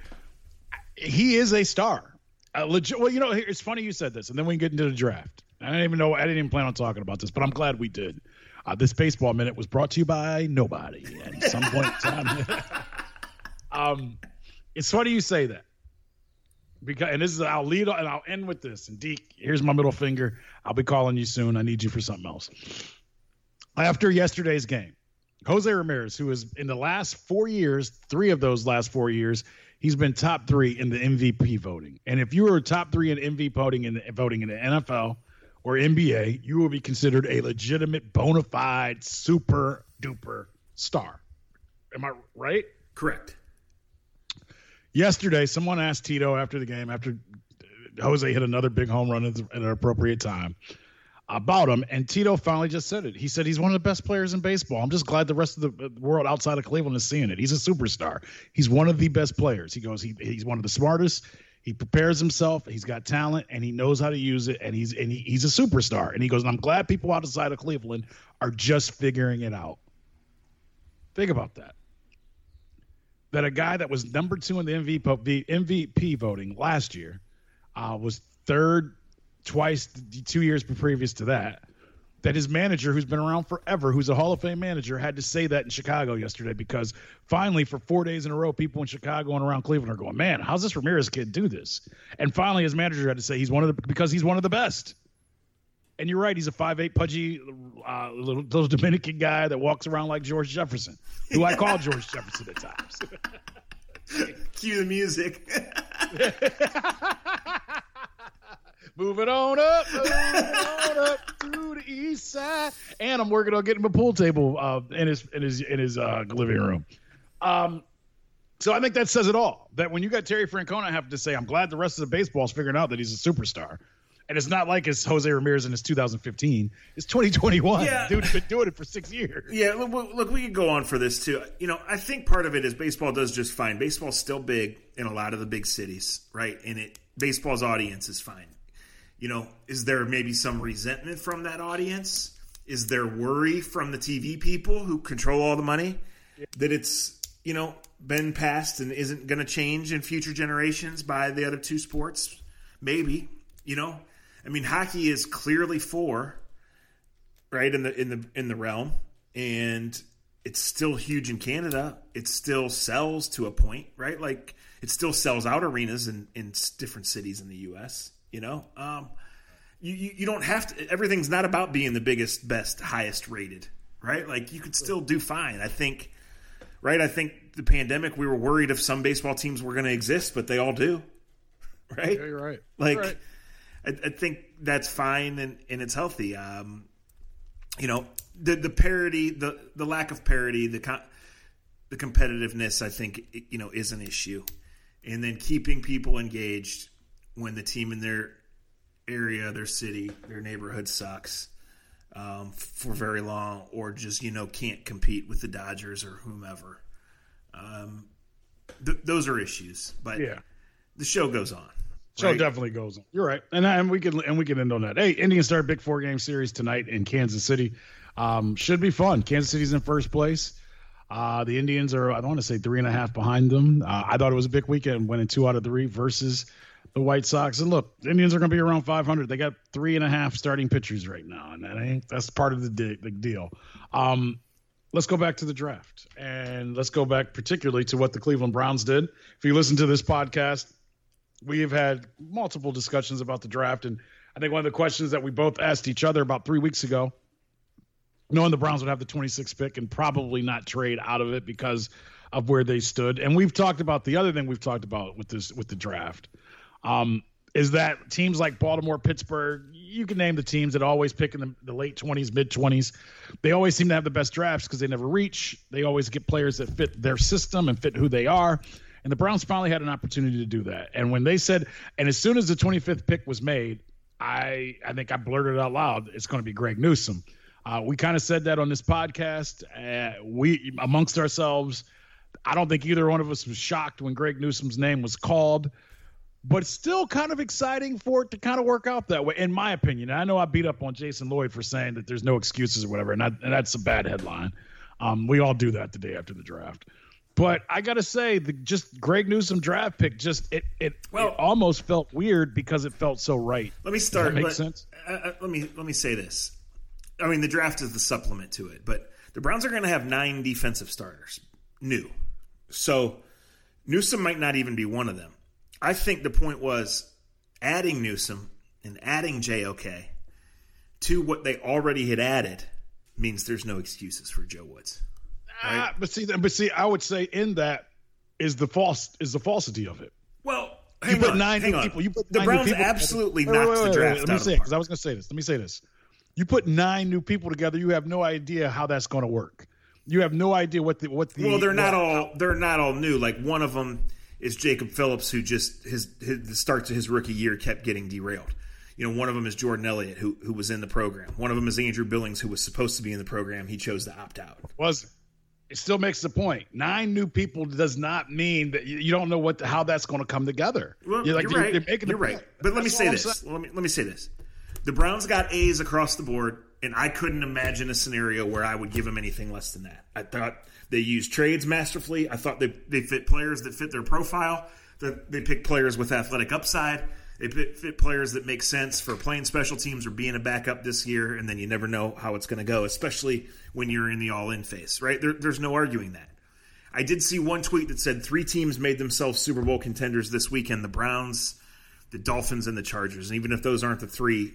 He is a star. A legit. Well, you know, it's funny you said this, and then we can get into the draft. I didn't even know. I didn't even plan on talking about this, but I'm glad we did. Uh, this baseball minute was brought to you by nobody at some point in time. [LAUGHS] um, it's funny you say that because, and this is I'll lead and I'll end with this. And Deke, here's my middle finger. I'll be calling you soon. I need you for something else. After yesterday's game, Jose Ramirez, who is in the last four years, three of those last four years, he's been top three in the MVP voting. And if you were top three in MVP voting in the voting in the NFL or NBA, you will be considered a legitimate, bona fide, super duper star. Am I right? Correct. Yesterday, someone asked Tito after the game, after Jose hit another big home run at an appropriate time, about him, and Tito finally just said it. He said he's one of the best players in baseball. I'm just glad the rest of the world outside of Cleveland is seeing it. He's a superstar. He's one of the best players. He goes, he, he's one of the smartest. He prepares himself. He's got talent, and he knows how to use it. And he's and he, he's a superstar. And he goes, and I'm glad people outside of Cleveland are just figuring it out. Think about that. That a guy that was number two in the MVP, MVP voting last year uh, was third twice, two years previous to that that his manager, who's been around forever, who's a Hall of Fame manager, had to say that in Chicago yesterday because finally, for four days in a row, people in Chicago and around Cleveland are going, "Man, how's this Ramirez kid do this?" And finally, his manager had to say he's one of the because he's one of the best. And you're right, he's a five eight pudgy uh, little, little Dominican guy that walks around like George Jefferson, who I call George Jefferson at times. [LAUGHS] Cue the music. [LAUGHS] Moving on up, moving on up to the east side, and I'm working on getting a pool table uh, in his in his in his uh, living room. Um, so I think that says it all. That when you got Terry Francona I have to say, I'm glad the rest of the baseball's figuring out that he's a superstar. And it's not like it's Jose Ramirez in his 2015. It's 2021. Yeah. Dude's been doing it for six years. Yeah, look, look, we could go on for this too. You know, I think part of it is baseball does just fine. Baseball's still big in a lot of the big cities, right? And it baseball's audience is fine you know, is there maybe some resentment from that audience? Is there worry from the TV people who control all the money that it's, you know, been passed and isn't going to change in future generations by the other two sports? Maybe, you know. I mean, hockey is clearly four, right in the in the in the realm, and it's still huge in Canada. It still sells to a point, right? Like it still sells out arenas in in different cities in the U.S. You know, um, you, you, you don't have to. Everything's not about being the biggest, best, highest rated, right? Like you could still do fine. I think, right? I think the pandemic, we were worried if some baseball teams were going to exist, but they all do, [LAUGHS] right? Yeah, you're right. Like, You're right. I, I think that's fine and, and it's healthy. Um, you know, the the parity, the the lack of parity, the con- the competitiveness, I think you know is an issue, and then keeping people engaged when the team in their area, their city, their neighborhood sucks um, for very long, or just you know can't compete with the Dodgers or whomever. Um, th- those are issues, but Yeah. the show goes on. Show right? definitely goes on. You're right, and and we can and we can end on that. Hey, Indians start a big four game series tonight in Kansas City. Um, should be fun. Kansas City's in first place. Uh, the Indians are I don't want to say three and a half behind them. Uh, I thought it was a big weekend, winning two out of three versus the White Sox. And look, Indians are going to be around 500. They got three and a half starting pitchers right now, and that ain't that's part of the, de- the deal. Um, let's go back to the draft, and let's go back particularly to what the Cleveland Browns did. If you listen to this podcast, we have had multiple discussions about the draft, and I think one of the questions that we both asked each other about three weeks ago, knowing the Browns would have the 26th pick and probably not trade out of it because of where they stood, and we've talked about the other thing we've talked about with this with the draft, um, is that teams like Baltimore, Pittsburgh, you can name the teams that always pick in the, the late 20s, mid 20s. They always seem to have the best drafts because they never reach. They always get players that fit their system and fit who they are. And the Browns finally had an opportunity to do that. And when they said, and as soon as the 25th pick was made, I I think I blurted out loud, it's going to be Greg Newsome. Uh, we kind of said that on this podcast. Uh, we amongst ourselves, I don't think either one of us was shocked when Greg Newsome's name was called, but still kind of exciting for it to kind of work out that way, in my opinion. I know I beat up on Jason Lloyd for saying that there's no excuses or whatever, and, I, and that's a bad headline. Um, we all do that the day after the draft. But I gotta say, the just Greg Newsome draft pick just it it, Well- it almost felt weird because it felt so right. Let me start. Does make let, sense? uh, uh, let me let me say this. I mean, the draft is the supplement to it, but the Browns are going to have nine defensive starters, new. So Newsome might not even be one of them. I think the point was adding Newsome and adding JOK to what they already had added means there's no excuses for Joe Woods. Ah, but see, but see, I would say in that is the false is the falsity of it. Well, You put on, nine hang new on. people. You put the Browns people- absolutely Wait, wait, knocked wait, the draft Let me say the it park. because I was going to say this. Let me say this. You put nine new people together. You have no idea how that's going to work. You have no idea what the what the. Well, they're not what- all they're not all new. Like one of them is Jacob Phillips, who just his, his the start to his rookie year kept getting derailed. You know, one of them is Jordan Elliott, who who was in the program. One of them is Andrew Billings, who was supposed to be in the program. He chose to opt out. was. It still makes the point. Nine new people does not mean that you, don't know what the, how that's going to come together. Well, You're like, you're- right. you're you're right. point. But let me say this. Let me let me say this. The Browns got A's across the board, and I couldn't imagine a scenario where I would give them anything less than that. I thought they use trades masterfully. I thought they they fit players that fit their profile. That they pick players with athletic upside. They fit, players that make sense for playing special teams or being a backup this year, and then you never know how it's going to go, especially when you're in the all-in phase, right? There, there's no arguing that. I did see one tweet that said three teams made themselves Super Bowl contenders this weekend: the Browns, the Dolphins, and the Chargers. And even if those aren't the three,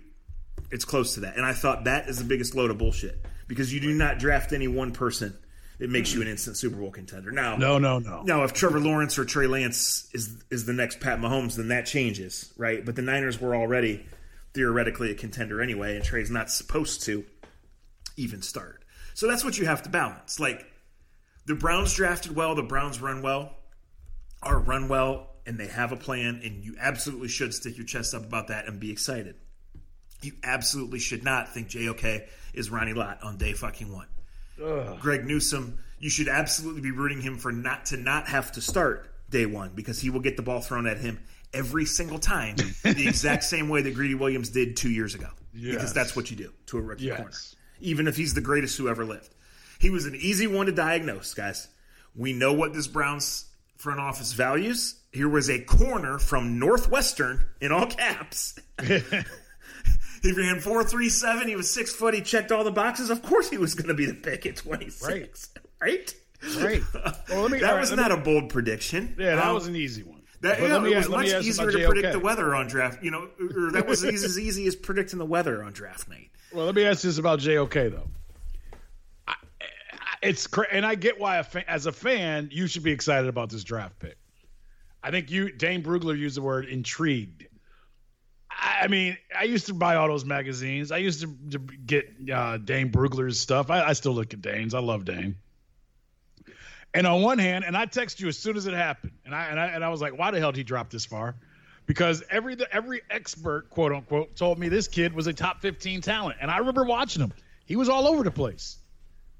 it's close to that. And I thought that is the biggest load of bullshit because you do not draft any one person that makes you an instant Super Bowl contender. Now, No, no, no. now, if Trevor Lawrence or Trey Lance is is the next Pat Mahomes, then that changes, right? But the Niners were already theoretically a contender anyway, and Trey's not supposed to even start. So that's what you have to balance. Like the Browns drafted well, the Browns run well, are run well, and they have a plan, and you absolutely should stick your chest up about that and be excited. You absolutely should not think JOK is Ronnie Lott on day fucking one. Greg Newsome, you should absolutely be rooting him for not to not have to start day one because he will get the ball thrown at him every single time the [LAUGHS] exact same way that Greedy Williams did two years ago. Yes. Because that's what you do to a rookie Yes. corner, even if he's the greatest who ever lived. He was an easy one to diagnose, guys. We know what this Browns front office values. Here was a corner from Northwestern in all caps. [LAUGHS] He ran four three seven. He was six foot. He checked all the boxes. Of course, he was going to be the pick at twenty six. Right. Right. Well, let me- that right, was let me- not a bold prediction. Yeah, that Um, was an easy one. that, you me it was ask- let me much easier to predict the weather on draft. You know, or that was as, as easy as predicting the weather on draft night. Well, let me ask you this about JOK though. I, I, it's cra- and I get why a fa- as a fan you should be excited about this draft pick. I think you Dane Brugler used the word intrigued. I, mean, I used to buy all those magazines. I used to, to get uh, Dane Brugler's stuff. I, I still look at Dane's. I love Dane. And on one hand, and I text you as soon as it happened, and I and I, and I was like, why the hell did he drop this far? Because every every expert, quote unquote, told me this kid was a top 15 talent, and I remember watching him. He was all over the place.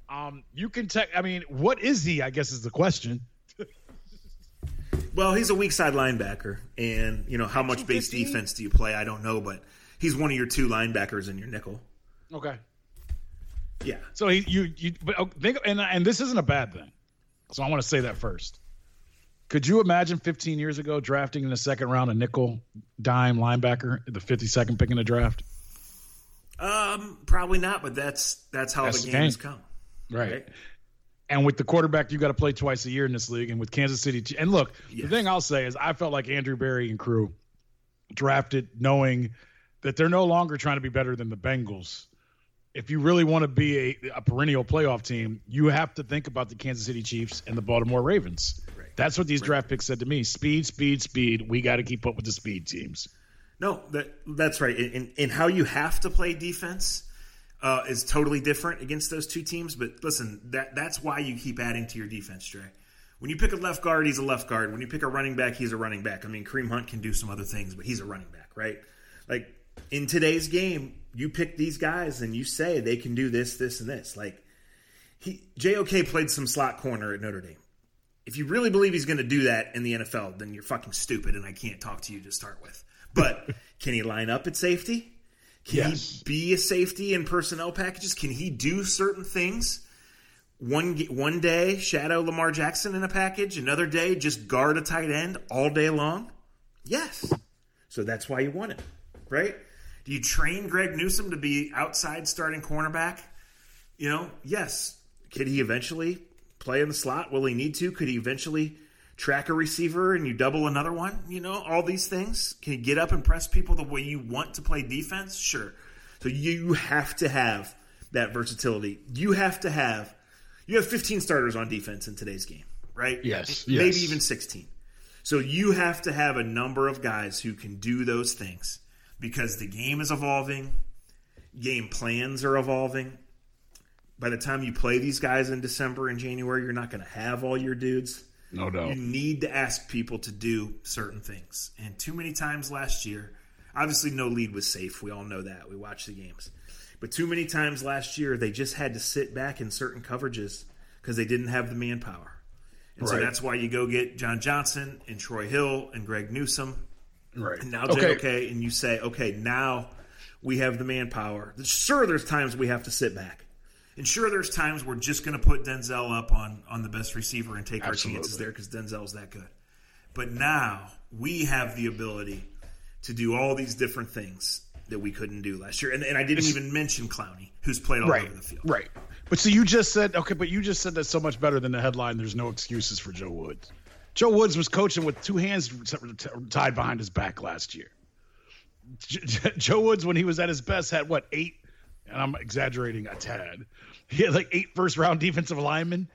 Um, you can tech. I mean, what is he? I guess is the question. Well, he's a weak side linebacker, and you know how much base 215? defense do you play? I don't know, but he's one of your two linebackers in your nickel. Okay. Yeah, So he, you, you, but oh, think, and and this isn't a bad thing. So I want to say that first. Could you imagine 15 years ago drafting in the second round a nickel dime linebacker, the 52nd pick in the draft? um, probably not, but that's that's how That's the the games game. come. Right. Right. And with the quarterback, you got to play twice a year in this league. And with Kansas City, and look, Yes. the thing I'll say is I felt like Andrew Berry and crew drafted knowing that they're no longer trying to be better than the Bengals. If you really want to be a, a perennial playoff team, you have to think about the Kansas City Chiefs and the Baltimore Ravens. Right. That's what these draft picks said to me. Speed, speed, speed. We got to keep up with the speed teams. No, that that's right. And, and how you have to play defense uh, is totally different against those two teams. But listen, that that's why you keep adding to your defense, Dre. When you pick a left guard, he's a left guard. When you pick a running back, he's a running back. I mean, Kareem Hunt can do some other things, but he's a running back, right? Like in today's game, you pick these guys and you say they can do this, this, and this. Like he JOK played some slot corner at Notre Dame. If you really believe he's going to do that in the NFL, then you're fucking stupid, and I can't talk to you to start with. But [LAUGHS] can he line up at safety? Can Yes. he be a safety in personnel packages? Can he do certain things? One one day, shadow Lamar Jackson in a package. Another day, just guard a tight end all day long. Yes. So that's why you want him, right? Do you train Greg Newsome to be outside starting cornerback? You know, yes. Could he eventually play in the slot? Will he need to? Could he eventually track a receiver and you double another one? You know, all these things. Can you get up and press people the way you want to play defense? Sure. So you have to have that versatility. You have to have you have 15 starters on defense in today's game, right? Yes, Maybe yes. even 16. So you have to have a number of guys who can do those things because the game is evolving, game plans are evolving. By the time you play these guys in December and January, you're not going to have all your dudes. No doubt. You need to ask people to do certain things. And too many times last year, obviously no lead was safe. We all know that. We watch the games. But too many times last year, they just had to sit back in certain coverages because they didn't have the manpower. And so that's why you go get John Johnson and Troy Hill and Greg Newsome Right. and now okay. JOK, and you say, okay, now we have the manpower. Sure, there's times we have to sit back. And sure, there's times we're just going to put Denzel up on, on the best receiver and take our chances there because Denzel's that good. But now we have the ability to do all these different things that we couldn't do last year. And, and I didn't even mention Clowney, who's played all right, over the field. Right. But so you just said okay, but you just said that so much better than the headline. There's no excuses for Joe Woods. Joe Woods was coaching with two hands tied behind his back last year. J- Joe Woods, when he was at his best, had what eight? And I'm exaggerating a tad. [LAUGHS] He had like eight first round defensive linemen,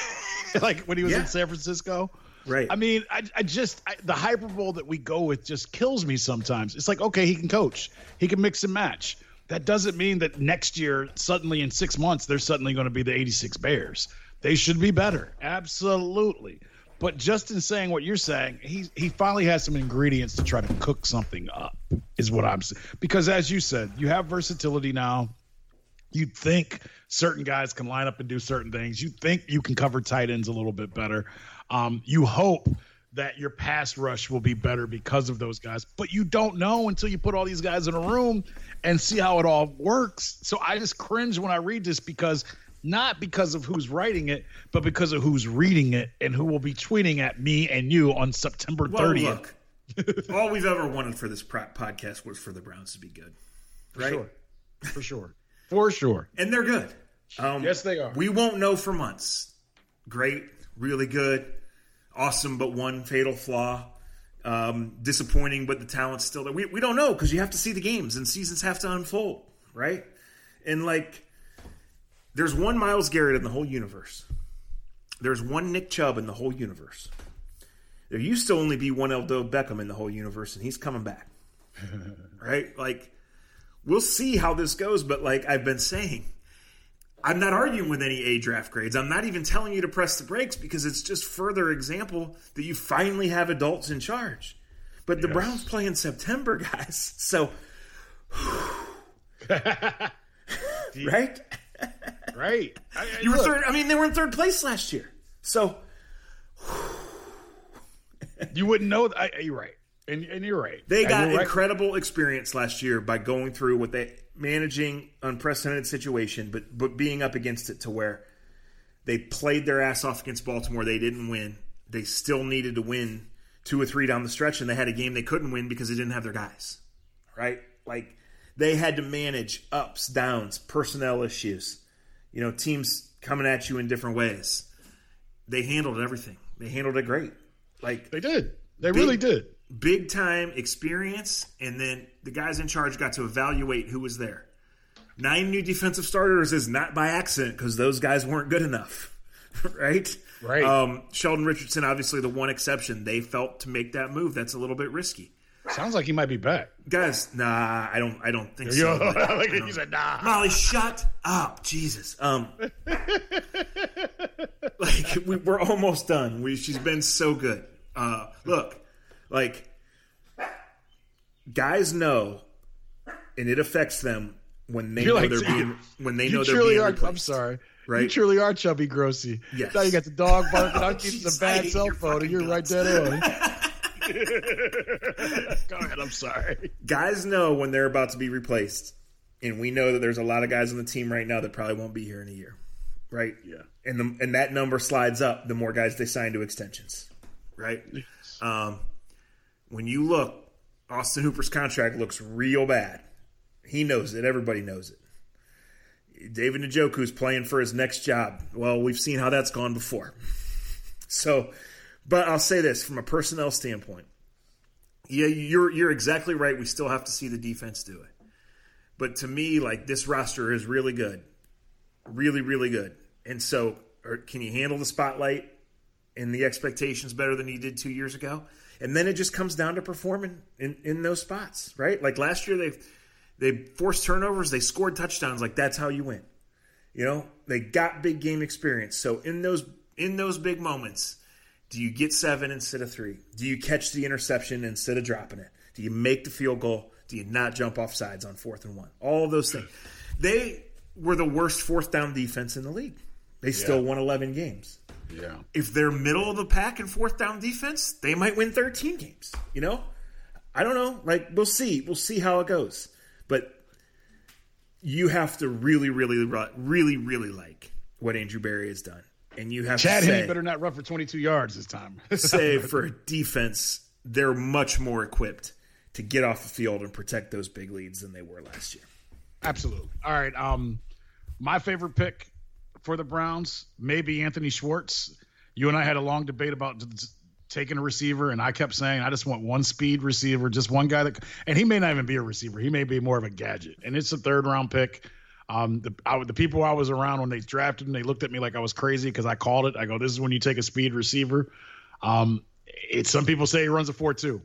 [LAUGHS] like when he was Yeah. in San Francisco. Right. I mean, I, I just I, the hyperbole that we go with just kills me sometimes. It's like, okay, he can coach, he can mix and match. That doesn't mean that next year, suddenly in six months, they're suddenly going to be the 86 Bears. They should be better, absolutely. But just in saying what you're saying, he he finally has some ingredients to try to cook something up, is what I'm saying. Because as you said, you have versatility now. You think certain guys can line up and do certain things. You think you can cover tight ends a little bit better. Um, you hope that your pass rush will be better because of those guys, but you don't know until you put all these guys in a room and see how it all works. So I just cringe when I read this because not because of who's writing it, but because of who's reading it and who will be tweeting at me and you on September well, 30th. look, [LAUGHS] all we've ever wanted for this podcast was for the Browns to be good. Right? Sure. For sure. For sure. and they're good. Um, Yes, they are. We won't know for months. Great, really good, awesome, but one fatal flaw. Um, disappointing, but the talent's still there. We, we don't know because you have to see the games and seasons have to unfold, right? And like There's one Myles Garrett in the whole universe. There's one Nick Chubb in the whole universe. There used to only be one Odell Beckham in the whole universe, and he's coming back. [LAUGHS] right? Like, we'll see how this goes, but like I've been saying, I'm not arguing with any A draft grades. I'm not even telling you to press the brakes because it's just further example that you finally have adults in charge. But the yes. Browns play in September, [LAUGHS] guys. So, [LAUGHS] right? Right. I, you were third. I mean, they were in third place last year. So, you wouldn't know. I, you're right, and, and you're right. They got incredible right. experience last year by going through what they managing unprecedented situation, but but being up against it to where they played their ass off against Baltimore. They didn't win. They still needed to win two or three down the stretch, and they had a game they couldn't win because they didn't have their guys. Right? Like they had to manage ups, downs, personnel issues. You know, teams coming at you in different ways. They handled everything. They handled it great. Like they did. They big, really did. Big time experience, and then the guys in charge got to evaluate who was there. Nine new defensive starters is not by accident because those guys weren't good enough, [LAUGHS] right? Right. Um, Sheldon Richardson, obviously the one exception. They felt to make that move. That's a little bit risky. Sounds like he might be back, guys. Nah, I don't. I don't think so. [LAUGHS] like you said, nah. Molly, shut up, Jesus. Um, [LAUGHS] like we, are almost done. We, she's been so good. Uh, look, like guys know, and it affects them when they You're know like, they're being when they know they're being are, replaced. I'm sorry. Right? You truly are chubby grossy. Yes. Now you got the dog barking. [LAUGHS] I'm keeping the bad cell phone, and you're guts. right dead on. [LAUGHS] Go ahead. I'm sorry. Guys know when they're about to be replaced, and we know that there's a lot of guys on the team right now that probably won't be here in a year, right? Yeah. And the and that number slides up the more guys they sign to extensions, right? Um, when you look, Austin Hooper's contract looks real bad. He knows it. Everybody knows it. David Njoku's playing for his next job. Well, we've seen how that's gone before. So but I'll say this from a personnel standpoint. Yeah, you're you're exactly right. We still have to see the defense do it. But to me, like this roster is really good. Really, really good. And so er, can you handle the spotlight and the expectations better than you did two years ago? And then it just comes down to performing in, in those spots, right? Like last year they they forced turnovers, they scored touchdowns, like that's how you win. You know, they got big game experience. So in those in those big moments, do you get seven instead of three? Do you catch the interception instead of dropping it? Do you make the field goal? Do you not jump off sides on fourth and one? All of those things. They were the worst fourth down defense in the league. They still yeah. won 11 games. Yeah. If they're middle of the pack in fourth down defense, they might win 13 games. You know? I don't know. Like, we'll see. We'll see how it goes. But you have to really, really, really, really like what Andrew Berry has done and you have Chad to say, better not run for 22 yards this time. [LAUGHS] say [LAUGHS] for defense, they're much more equipped to get off the field and protect those big leads than they were last year. Absolutely. All right. Um, my favorite pick for the Browns, maybe Anthony Schwartz. You and I had a long debate about taking a receiver, and I kept saying I just want one speed receiver, just one guy that, and he may not even be a receiver. He may be more of a gadget, and it's a third round pick. Um, the I, the people I was around when they drafted him, they looked at me like I was crazy because I called it. I go, "This is when you take a speed receiver." Um, it's some people say he runs a four two.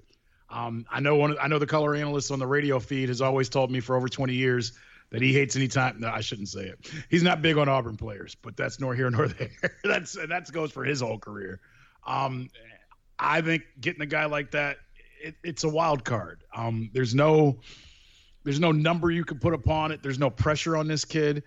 Um, I know one. I know the color analyst on the radio feed has always told me for over 20 years that he hates any time. No, I shouldn't say it. He's not big on Auburn players, but that's nor here nor [LAUGHS] there. that's that goes for his whole career. Um, I think getting a guy like that, it, it's a wild card. Um, there's no there's no number you can put upon it. There's no pressure on this kid.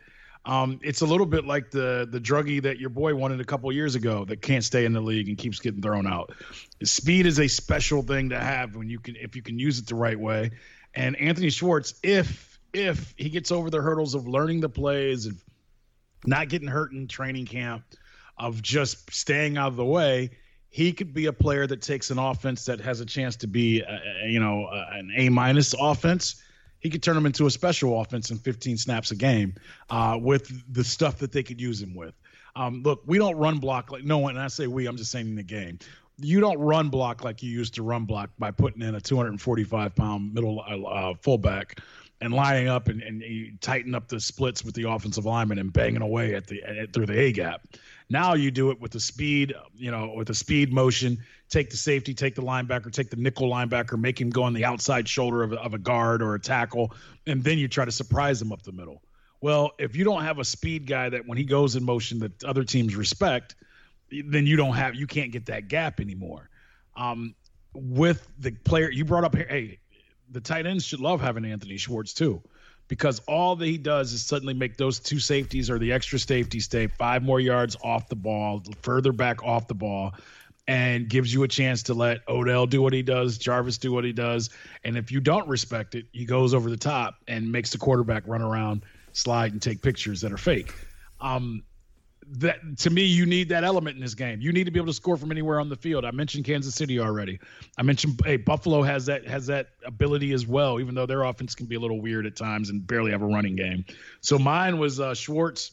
Um, it's a little bit like the the druggie that your boy wanted a couple years ago that can't stay in the league and keeps getting thrown out. Speed is a special thing to have when you can if you can use it the right way. And Anthony Schwartz, if if he gets over the hurdles of learning the plays and not getting hurt in training camp, of just staying out of the way, he could be a player that takes an offense that has a chance to be, a, you know, an A minus offense he could turn them into a special offense in 15 snaps a game uh, with the stuff that they could use him with. Um, look, we don't run block like no one. And I say we. I'm just saying in the game. You don't run block like you used to run block by putting in a 245 pound middle uh, fullback and lining up and, and you tighten up the splits with the offensive lineman and banging away at the at, through the A gap. Now you do it with the speed, you know, with the speed motion. Take the safety, take the linebacker, take the nickel linebacker, make him go on the outside shoulder of, of a guard or a tackle, and then you try to surprise him up the middle. Well, if you don't have a speed guy that when he goes in motion that other teams respect, then you don't have you can't get that gap anymore. Um, with the player you brought up hey, the tight ends should love having Anthony Schwartz too, because all that he does is suddenly make those two safeties or the extra safety stay five more yards off the ball, further back off the ball, and gives you a chance to let Odell do what he does, Jarvis do what he does, and if you don't respect it, he goes over the top and makes the quarterback run around, slide, and take pictures that are fake. Um, that to me, you need that element in this game. You need to be able to score from anywhere on the field. I mentioned Kansas City already. I mentioned hey, Buffalo has that has that ability as well, even though their offense can be a little weird at times and barely have a running game. So mine was uh, Schwartz.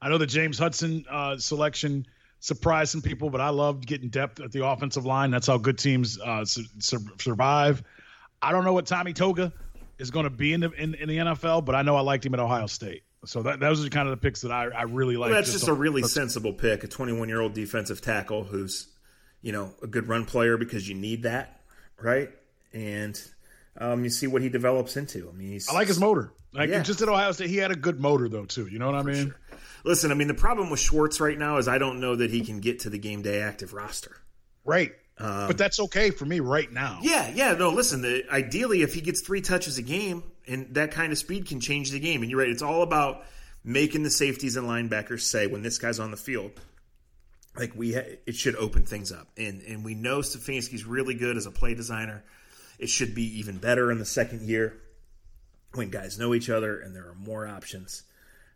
I know the James Hudson uh, selection surprised some people, but I loved getting depth at the offensive line. That's how good teams uh, su- su- survive. I don't know what Tommy Togiai is going to be in the in, in the NFL, but I know I liked him at Ohio State. So that those are kind of the picks that I, I really like. Well, that's just, just a really sensible pick, a 21 year old defensive tackle who's, you know, a good run player because you need that, right? And um, you see what he develops into. I mean, I like his motor. Like yeah. just at Ohio State, he had a good motor though too. You know what I mean? Sure. Listen, I mean the problem with Schwartz right now is I don't know that he can get to the game day active roster. Right. Um, but that's okay for me right now. Yeah, yeah. No, listen. The, ideally, if he gets three touches a game, and that kind of speed can change the game. And you're right; it's all about making the safeties and linebackers say when this guy's on the field, like we, ha- it should open things up. And and we know Stefanski's really good as a play designer. It should be even better in the second year when guys know each other and there are more options.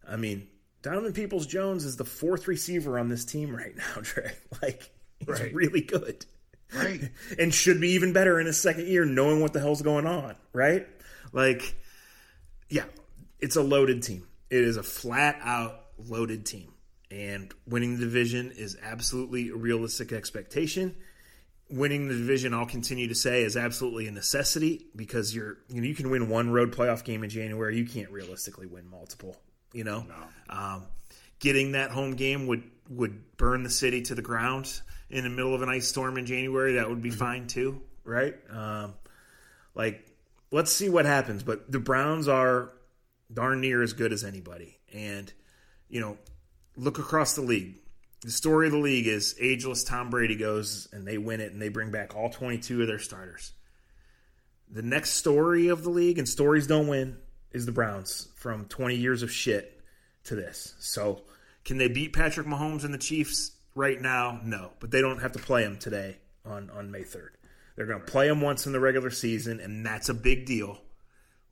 I mean, Donovan Peoples Jones is the fourth receiver on this team right now, [LAUGHS] Trey. Like he's right. really good. Right. [LAUGHS] and should be even better in his second year, knowing what the hell's going on, right? Like, yeah, it's a loaded team. It is a flat out loaded team. And winning the division is absolutely a realistic expectation. Winning the division, I'll continue to say, is absolutely a necessity because you're you know you can win one road playoff game in January. You can't realistically win multiple. You know, no. um, getting that home game would would burn the city to the ground in the middle of an ice storm in January, that would be mm-hmm. fine too, right? Um, like, let's see what happens. But the Browns are darn near as good as anybody. And, you know, look across the league. The story of the league is ageless Tom Brady goes and they win it and they bring back all 22 of their starters. The next story of the league, and stories don't win, is the Browns from 20 years of shit to this. So, can they beat Patrick Mahomes and the Chiefs? right now, no. But they don't have to play them today on, on May 3rd. They're going to play them once in the regular season, and that's a big deal,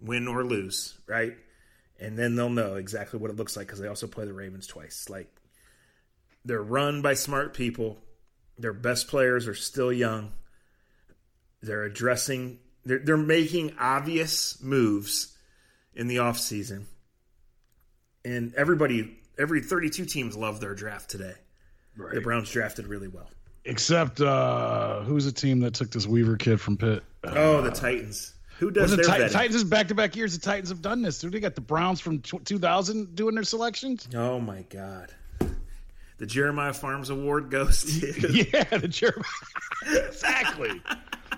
win or lose, right? And then they'll know exactly what it looks like because they also play the Ravens twice. Like, they're run by smart people. Their best players are still young. They're addressing, they're, they're making obvious moves in the offseason. And everybody, every 32 teams love their draft today. Right. The Browns drafted really well. Except uh who's the team that took this Weaver kid from Pitt? oh, the Titans. Who does their Titans? Titans back to back years. The Titans have done this. They got the Browns from 2000 doing their selections. Oh my god. The Jeremiah Pharms Award goes to [LAUGHS] yeah, the Jeremiah [LAUGHS] exactly.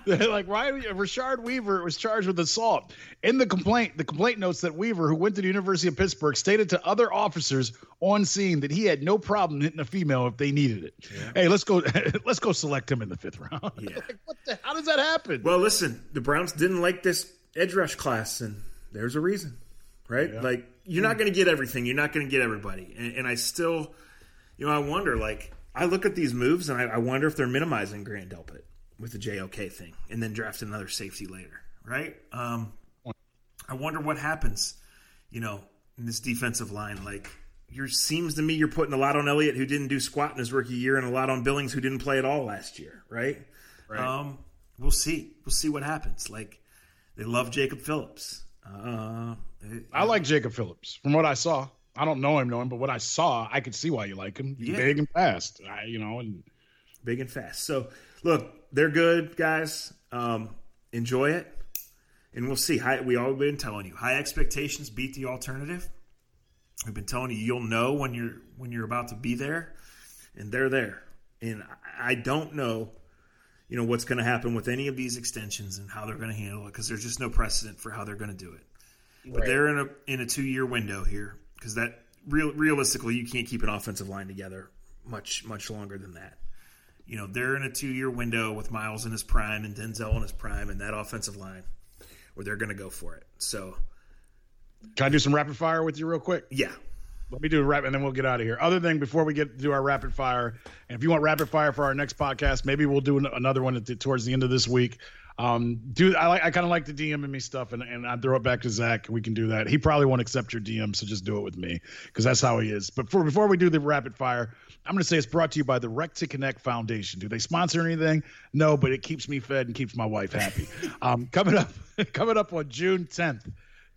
[LAUGHS] like Ryan Rashad Weaver was charged with assault. In the complaint, the complaint notes that Weaver, who went to the University of Pittsburgh, stated to other officers on scene that he had no problem hitting a female if they needed it. Yeah. Hey, let's go [LAUGHS] let's go select him in the fifth round. Yeah. [LAUGHS] like, what the how does that happen? Well, listen, the Browns didn't like this edge rush class, and there's a reason. Right? Yeah. Like you're not gonna get everything, you're not gonna get everybody. And, and I still you know, I wonder like I look at these moves and I, I wonder if they're minimizing Grant Delpit with the JOK thing and then draft another safety later, right? Um, I wonder what happens, you know, in this defensive line. Like, you seems to me you're putting a lot on Elliott who didn't do squat in his rookie year, and a lot on Billings who didn't play at all last year, right? Right. Um, we'll see. We'll see what happens. Like, they love Jacob Phillips. Uh, I like Jacob Phillips from what I saw. I don't know him, know him, but what I saw, I could see why you like him. Yeah. big and fast. I, you know, and big and fast. So look, they're good guys. Um, enjoy it. and we'll see. High, we all been telling you high expectations beat the alternative. We've been telling you you'll know when you're when you're about to be there, and they're there. And I don't know, you know, what's going to happen with any of these extensions and how they're going to handle it because there's just no precedent for how they're going to do it. But they're in a in a two year window here because that real realistically you can't keep an offensive line together much much longer than that. You know they're in a two year window with Myles in his prime and Denzel in his prime and that offensive line where they're going to go for it. So can I do some rapid fire with you real quick? Yeah. Let me do a rap and then we'll get out of here. Other thing, before we get to do our rapid fire, and if you want rapid fire for our next podcast, maybe we'll do another one the, towards the end of this week. Um, do I like I kind of like the DM and me stuff, and, and I throw it back to Zach. We can do that. He probably won't accept your DM, so just do it with me because that's how he is. But for, before we do the rapid fire, I'm going to say it's brought to you by the Rec to Connect Foundation. Do they sponsor anything? No, but it keeps me fed and keeps my wife happy. [LAUGHS] um, coming up, [LAUGHS] coming up on June 10th,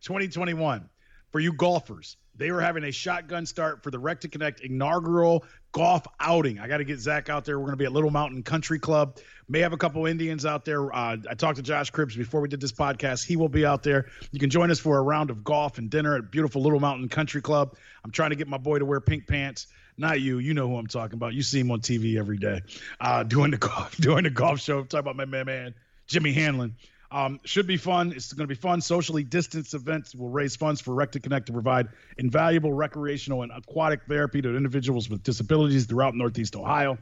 2021, for you golfers, they were having a shotgun start for the Rec to Connect inaugural golf outing. I got to get Zach out there. We're going to be at Little Mountain Country Club. May have a couple Indians out there. Uh, I talked to Josh Cribbs before we did this podcast. He will be out there. You can join us for a round of golf and dinner at beautiful Little Mountain Country Club. I'm trying to get my boy to wear pink pants. Not you. You know who I'm talking about. You see him on TV every day uh, [LAUGHS] doing the golf, doing the golf show. I'm talking about my man, man Jimmy Hanlon. Um, should be fun. It's going to be fun. Socially distanced events will raise funds for Rec to Connect to provide invaluable recreational and aquatic therapy to individuals with disabilities throughout Northeast Ohio.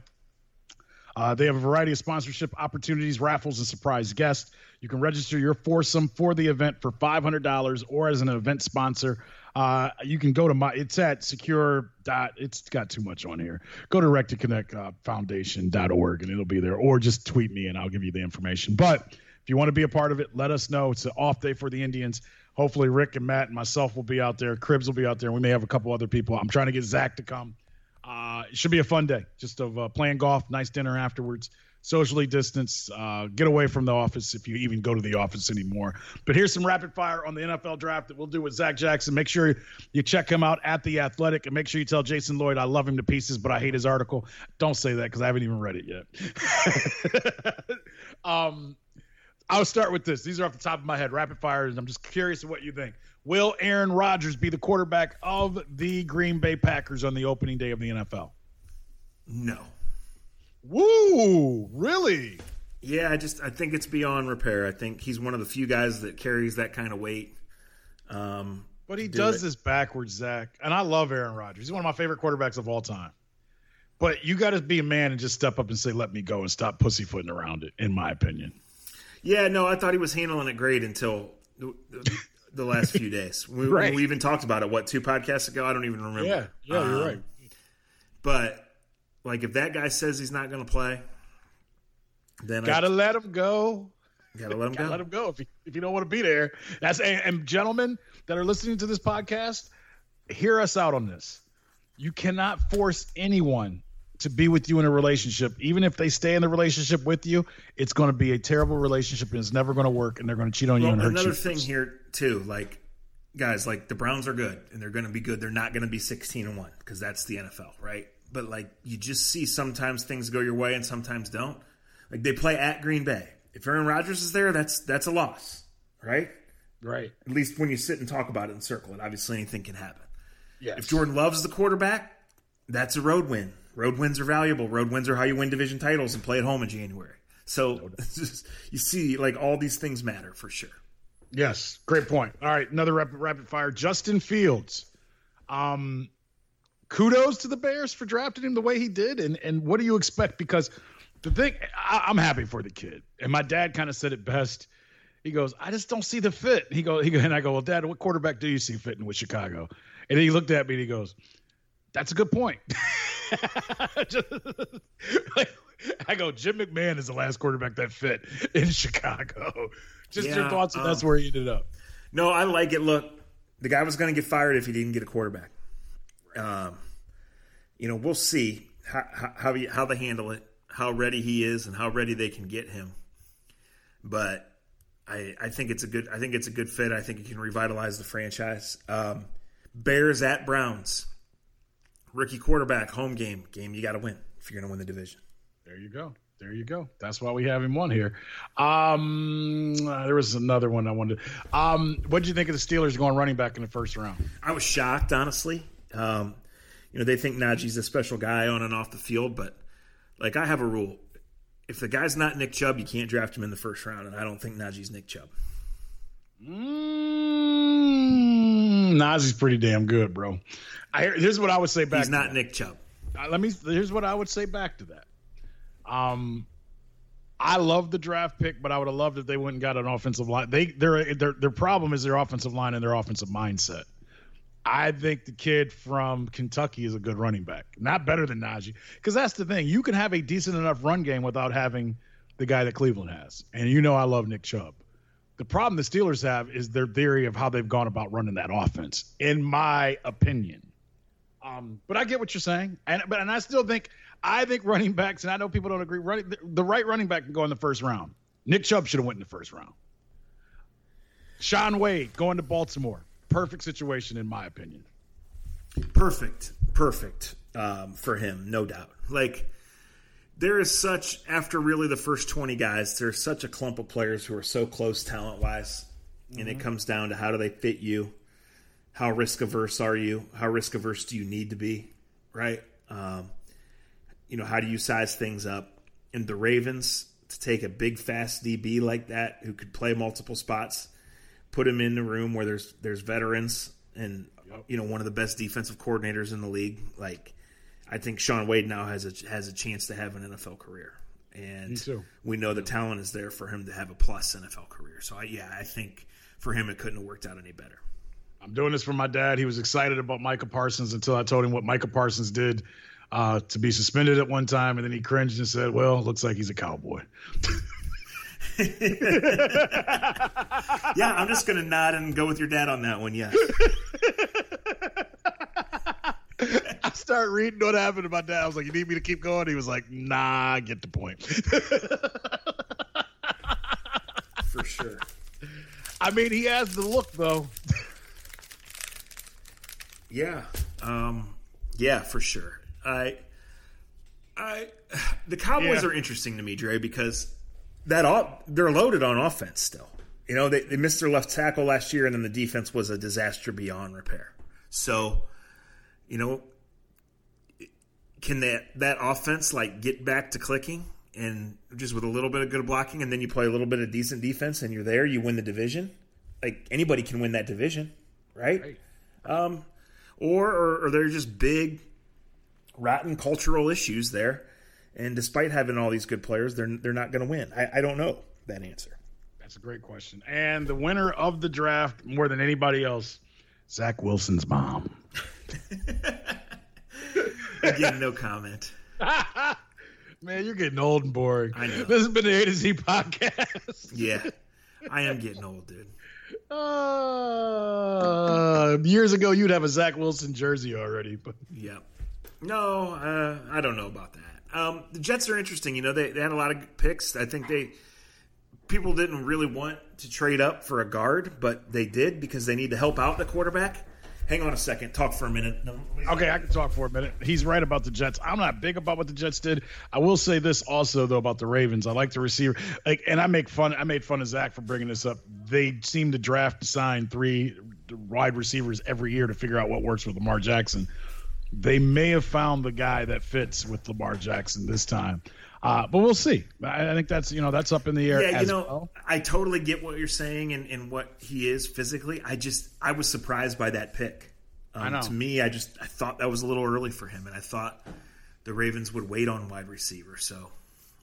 Uh, they have a variety of sponsorship opportunities, raffles, and surprise guests. You can register your foursome for the event for $500 or as an event sponsor. Uh, you can go to my, it's at secure dot, it's got too much on here. Go to Rec to Connect uh, and it'll be there, or just tweet me and I'll give you the information. But if you want to be a part of it, let us know. It's an off day for the Indians. Hopefully, Rick and Matt and myself will be out there. Cribbs will be out there. We may have a couple other people. I'm trying to get Zach to come. Uh, it should be a fun day, just of uh, playing golf, nice dinner afterwards, socially distanced, uh, get away from the office if you even go to the office anymore. But here's some rapid fire on the NFL draft that we'll do with Zach Jackson. Make sure you check him out at the Athletic, and make sure you tell Jason Lloyd I love him to pieces, but I hate his article. Don't say that because I haven't even read it yet. [LAUGHS] um, I'll start with this. These are off the top of my head, rapid fires. And I'm just curious what you think. Will Aaron Rodgers be the quarterback of the Green Bay Packers on the opening day of the NFL? No. Woo! Really? Yeah, I just I think it's beyond repair. I think he's one of the few guys that carries that kind of weight. Um, but he do does it. this backwards, Zach. And I love Aaron Rodgers. He's one of my favorite quarterbacks of all time. But you got to be a man and just step up and say, "Let me go," and stop pussyfooting around it. In my opinion. Yeah, no, I thought he was handling it great until the last few days. We, right. we, even talked about it. What two podcasts ago? I don't even remember. Yeah, yeah, um, you're right. But like, if that guy says he's not going to play, then gotta I, let him go. Gotta let him gotta go. Let him go if you, if you don't want to be there. That's and, and gentlemen that are listening to this podcast, hear us out on this. You cannot force anyone to be with you in a relationship, even if they stay in the relationship with you, it's going to be a terrible relationship and it's never going to work, and they're going to cheat on well, you and hurt another you. thing here too, like guys, like the Browns are good and they're going to be good. They're not going to be sixteen and one because that's the NFL, right? But like you just see sometimes things go your way and sometimes don't. Like they play at Green Bay. If Aaron Rodgers is there, that's that's a loss, right? Right. At least when you sit and talk about it and circle it, obviously anything can happen. Yes. If Jordan Love's the quarterback, that's a road win Road wins are valuable. Road wins are how you win division titles and play at home in January. So [LAUGHS] just, you see, like all these things matter for sure. Yes, great point. All right, another rapid, rapid fire. Justin Fields. Um, kudos to the Bears for drafting him the way he did, and and what do you expect? Because the thing, I, I'm happy for the kid, and my dad kind of said it best. He goes, I just don't see the fit. He go, he go, and I go, well, Dad, what quarterback do you see fitting with Chicago? And he looked at me and he goes, That's a good point. [LAUGHS] like, I go, Jim McMahon is the last quarterback that fit in Chicago. Just yeah, your thoughts, and um, that's where he ended up. No, I like it. Look, the guy was going to get fired if he didn't get a quarterback. Um, you know, we'll see how how, he, how they handle it, how ready he is, and how ready they can get him. But I I think it's a good I think it's a good fit. I think it can revitalize the franchise. Um, Bears at Browns. Rookie quarterback, home game, game you got to win if you're going to win the division. There you go. There you go. That's why we have him one here. Um, uh, there was another one I wanted. Um, what did you think of the Steelers going running back in the first round? I was shocked, honestly. Um, you know, they think Najee's a special guy on and off the field, but like I have a rule: if the guy's not Nick Chubb, you can't draft him in the first round, and I don't think Najee's Nick Chubb. Mm, Najee's pretty damn good, bro. I, here's what I would say back. He's not Nick Chubb. Uh, let me. Here's what I would say back to that. Um, I love the draft pick, but I would have loved if they went and got an offensive line. They their their their problem is their offensive line and their offensive mindset. I think the kid from Kentucky is a good running back, not better than Najee, because that's the thing. You can have a decent enough run game without having the guy that Cleveland has, and you know I love Nick Chubb. The problem the Steelers have is their theory of how they've gone about running that offense, in my opinion. Um, but I get what you're saying, and but and I still think I think running backs, and I know people don't agree. Running the, the right running back can go in the first round. Nick Chubb should have went in the first round. Shaun Wade going to Baltimore, perfect situation in my opinion. Perfect, perfect um, for him, no doubt. Like there is such after really the first twenty guys, there's such a clump of players who are so close talent wise, mm-hmm. and it comes down to how do they fit you, how risk averse are you, how risk averse do you need to be, right? Um, you know, how do you size things up? And the Ravens to take a big fast DB like that who could play multiple spots, put him in the room where there's there's veterans and you know one of the best defensive coordinators in the league. Like I think Shaun Wade now has a has a chance to have an NFL career, and we know the talent is there for him to have a plus NFL career. So I, yeah, I think for him it couldn't have worked out any better. I'm doing this for my dad. He was excited about Micah Parsons until I told him what Micah Parsons did uh, to be suspended at one time, and then he cringed and said, "Well, looks like he's a cowboy." [LAUGHS] yeah, I'm just gonna nod and go with your dad on that one. Yes. [LAUGHS] I start reading what happened to my dad. I was like, "You need me to keep going?" He was like, "Nah, I get the point." [LAUGHS] For sure. I mean, he has the look, though. yeah. Um, yeah, for sure. I, I, the Cowboys yeah. are interesting to me, Dre, because that they're loaded on offense still. You know, they, they missed their left tackle last year, and then the defense was a disaster beyond repair. So, you know, can that that offense like get back to clicking and just with a little bit of good blocking, and then you play a little bit of decent defense, and you're there, you win the division. Like anybody can win that division, right? right. Um, or, or, or they're just big rotten cultural issues there. And despite having all these good players, they're they're not going to win. I, I don't know that answer. That's a great question. And the winner of the draft, more than anybody else, Zach Wilson's mom. [LAUGHS] Again, no comment. [LAUGHS] Man, you're getting old and boring. I know. This has been the A to Z podcast. [LAUGHS] yeah, I am getting old, dude. Uh, years ago, you'd have a Zach Wilson jersey already. But yeah, no, uh, I don't know about that. Um, the Jets are interesting. You know, they, they had a lot of picks. I think they people didn't really want to trade up for a guard, but they did because they need to help out the quarterback. Hang on a second. Talk for a minute. No, okay, I can talk for a minute. He's right about the Jets. I'm not big about what the Jets did. I will say this also though about the Ravens. I like the receiver, like, and I make fun. I made fun of Zach for bringing this up. They seem to draft sign three wide receivers every year to figure out what works with Lamar Jackson they may have found the guy that fits with Lamar Jackson this time. Uh, but we'll see. I, I, think that's you know that's up in the air. Yeah, you know, well. I totally get what you're saying and, and what he is physically. I just I was surprised by that pick. Um, I know. To me, I just I thought that was a little early for him, and I thought the Ravens would wait on wide receiver. So,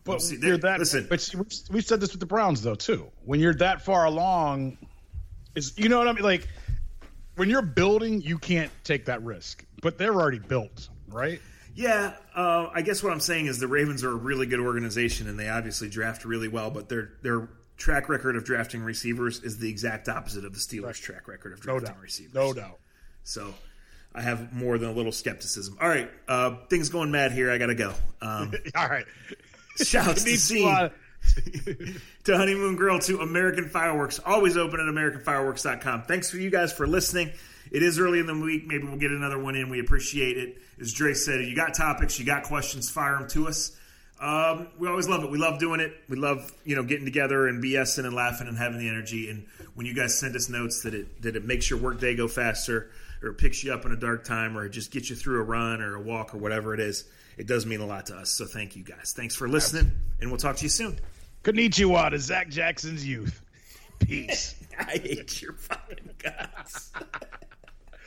but we'll you're that. Listen, but we've said this with the Browns though too. When you're that far along, is you know what I mean? Like when you're building, you can't take that risk but they're already built, right? Yeah, uh, I guess what I'm saying is the Ravens are a really good organization, and they obviously draft really well. But their their track record of drafting receivers is the exact opposite of the Steelers' right. track record of drafting no receivers. No doubt. So I have more than a little skepticism. All right, uh, things going mad here. I got to go. Um, [LAUGHS] All right. Shouts [LAUGHS] to scene. [LAUGHS] to Honeymoon Grill, to American Fireworks, always open at AmericanFireworks.com. Thanks for you guys for listening. It is early in the week. Maybe we'll get another one in. We appreciate it. As Dre said, you got topics, you got questions, fire them to us. Um, we always love it. We love doing it. We love you know getting together and BSing and laughing and having the energy. And when you guys send us notes that it that it makes your workday go faster, or it picks you up in a dark time, or it just gets you through a run or a walk or whatever it is, it does mean a lot to us. So thank you guys. Thanks for listening, and we'll talk to you soon. Konnichiwa to Zach Jackson's youth. Peace. [LAUGHS] I hate your fucking guts. [LAUGHS]